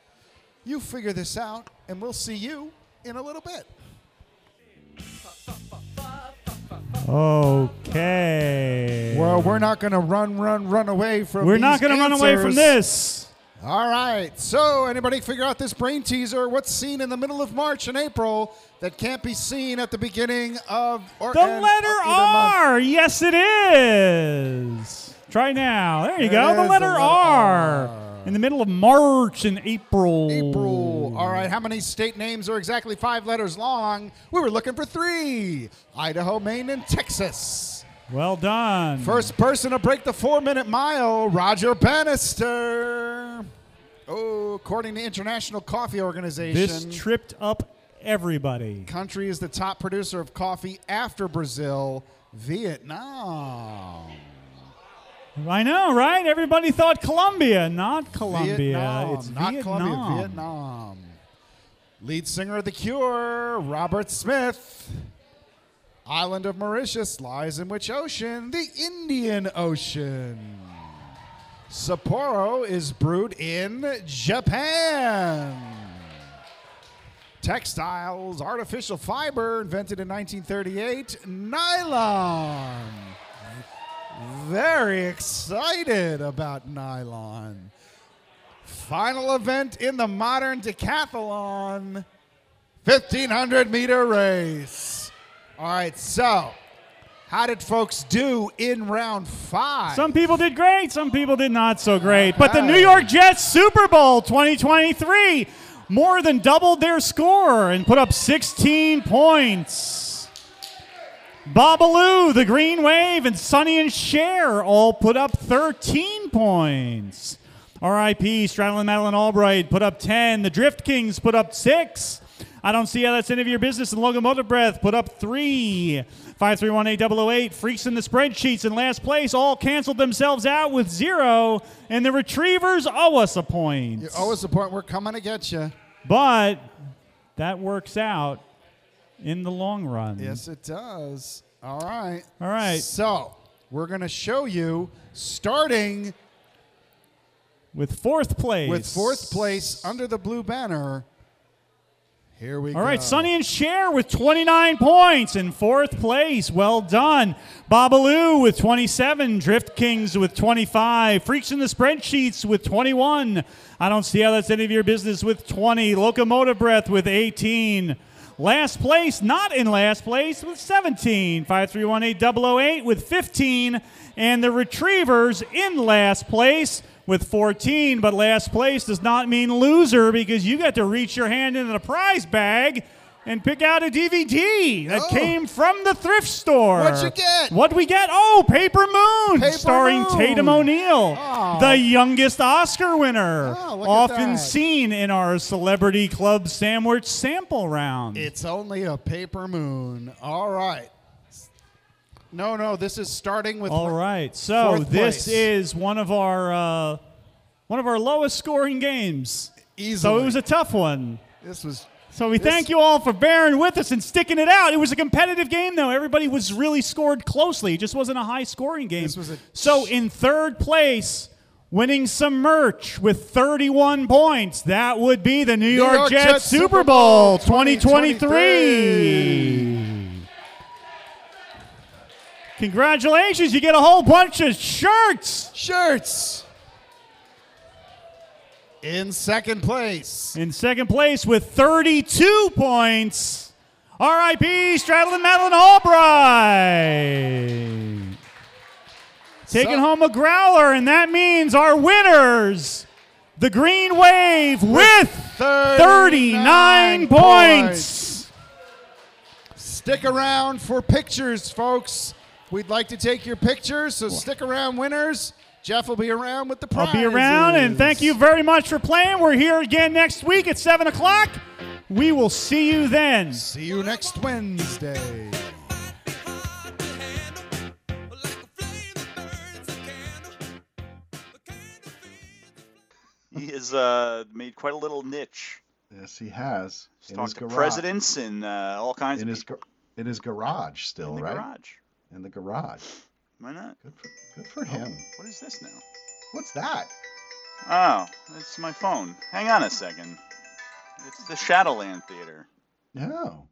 Speaker 1: You figure this out, and we'll see you in a little bit.
Speaker 2: Okay.
Speaker 1: Well, we're not going to run, run, run away from.
Speaker 2: We're not going to run away from this.
Speaker 1: All right. So, anybody figure out this brain teaser? What's seen in the middle of March and April that can't be seen at the beginning of or
Speaker 2: The letter
Speaker 1: either month?
Speaker 2: R. Yes, it is. Try now. There you
Speaker 1: There
Speaker 2: go. The letter,
Speaker 1: the letter
Speaker 2: R.
Speaker 1: R.
Speaker 2: In the middle of March and April.
Speaker 1: April. All right. How many state names are exactly five letters long? We were looking for three Idaho, Maine, and Texas.
Speaker 2: Well done.
Speaker 1: First person to break the four minute mile, Roger Bannister. Oh, according to International Coffee Organization,
Speaker 2: This tripped up everybody.
Speaker 1: country is the top producer of coffee after Brazil, Vietnam.
Speaker 2: I know, right? Everybody thought Colombia, not Colombia.
Speaker 1: Vietnam,
Speaker 2: It's
Speaker 1: not
Speaker 2: Vietnam.
Speaker 1: Colombia, Vietnam. Lead singer of The Cure, Robert Smith. Island of Mauritius lies in which ocean? The Indian Ocean. Sapporo is brewed in Japan. Textiles, artificial fiber, invented in 1938. Nylon. Very excited about nylon. Final event in the modern decathlon 1500 meter race. All right, so how did folks do in round five?
Speaker 2: Some people did great, some people did not so great. But the New York Jets Super Bowl 2023 more than doubled their score and put up 16 points. Babalu, the Green Wave, and Sonny and Cher all put up 13 points. RIP, Stradlin Madeline Albright put up 10. The Drift Kings put up 6. I don't see how that's any of your business. And Locomotive Breath put up 3. 5318008, Freaks in the Spreadsheets in last place all canceled themselves out with 0. And the Retrievers owe us a point.
Speaker 1: You owe us a point. We're coming to get you.
Speaker 2: But that works out in the long run.
Speaker 1: Yes, it does. All right.
Speaker 2: All right.
Speaker 1: So we're going to show you starting
Speaker 2: With fourth place.
Speaker 1: with fourth place under the blue banner. Here we go.
Speaker 2: All right, Sonny and Cher with 29 points in fourth place. Well done. Babalu with 27. Drift Kings with 25. Freaks in the Spreadsheets with 21. I don't see how that's any of your business with 20. Locomotive Breath with 18. Last place, not in last place, with 17. 5318008 with 15. And the Retrievers in last place with 14. But last place does not mean loser because you got to reach your hand into the prize bag and pick out a DVD that
Speaker 1: Oh.
Speaker 2: came from the thrift store.
Speaker 1: What'd you get?
Speaker 2: What'd we get? Oh, Paper Moon,
Speaker 1: Paper
Speaker 2: starring
Speaker 1: Moon.
Speaker 2: Tatum O'Neal,
Speaker 1: Oh.
Speaker 2: the youngest Oscar winner,
Speaker 1: Oh,
Speaker 2: often seen in our Celebrity Club Sandwich sample round.
Speaker 1: It's only a paper moon. All right. No, no, this is starting with.
Speaker 2: All right, so this
Speaker 1: place.
Speaker 2: is one of our uh, one of our lowest scoring games.
Speaker 1: Easily.
Speaker 2: So it was a tough one.
Speaker 1: This was.
Speaker 2: So we
Speaker 1: This-
Speaker 2: thank you all for bearing with us and sticking it out. It was a competitive game, though. Everybody was really scored closely. It just wasn't a high scoring game.
Speaker 1: This was a-
Speaker 2: so in third place, winning some merch with 31 points, that would be the New, York,
Speaker 1: York
Speaker 2: Jets,
Speaker 1: Jets
Speaker 2: Super Bowl
Speaker 1: Bowl
Speaker 2: 2023. Congratulations, you get a whole bunch of shirts.
Speaker 1: Shirts. In second place.
Speaker 2: In second place with 32 points, R.I.P. Stradlin Madeline Albright. Taking
Speaker 1: So-
Speaker 2: home a growler, and that means our winners, the Green Wave, with 39 points.
Speaker 1: Stick around for pictures, folks. We'd like to take your pictures, so stick around, winners. Jeff will be around with the
Speaker 2: prize.
Speaker 1: I'll
Speaker 2: be around, and thank you very much for playing. We're here again next week at 7 o'clock. We will see you then.
Speaker 1: See you next Wednesday.
Speaker 5: He has uh, made quite a little niche.
Speaker 8: Yes, he has.
Speaker 5: He's
Speaker 8: In
Speaker 5: talked
Speaker 8: his
Speaker 5: to
Speaker 8: garage.
Speaker 5: presidents and uh, all kinds
Speaker 8: In
Speaker 5: of
Speaker 8: his,
Speaker 5: people
Speaker 8: gar- in his garage still, right?
Speaker 5: in the
Speaker 8: right?
Speaker 5: garage.
Speaker 8: In the garage.
Speaker 5: Why not?
Speaker 8: Good for, good for him.
Speaker 5: What is this now?
Speaker 8: What's that?
Speaker 5: Oh, it's my phone. Hang on a second. It's the Shadowland Theater.
Speaker 8: No.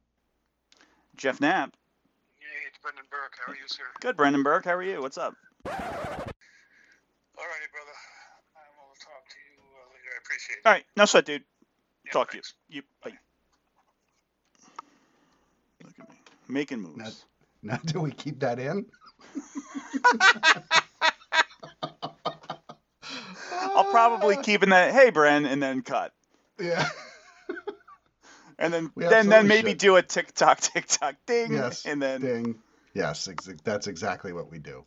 Speaker 5: Jeff Knapp.
Speaker 9: Hey, it's Brendan Burke. How are you, sir?
Speaker 5: Good, Brendan Burke. How are you? What's up?
Speaker 9: All righty, brother. I will talk to you uh, later. I appreciate it.
Speaker 5: All right, no sweat, dude.
Speaker 9: Yeah,
Speaker 5: Talk
Speaker 9: thanks.
Speaker 5: to you. You. Bye. Look at me, making moves.
Speaker 8: Not- Now, do we keep that in?
Speaker 5: I'll probably keep in that. Hey, Bren, and then cut,
Speaker 8: Yeah.
Speaker 5: and then
Speaker 8: We
Speaker 5: then then maybe
Speaker 8: should.
Speaker 5: do a tick tock, ding,
Speaker 8: yes.
Speaker 5: and then
Speaker 8: Ding. Yes, that's exactly what we do.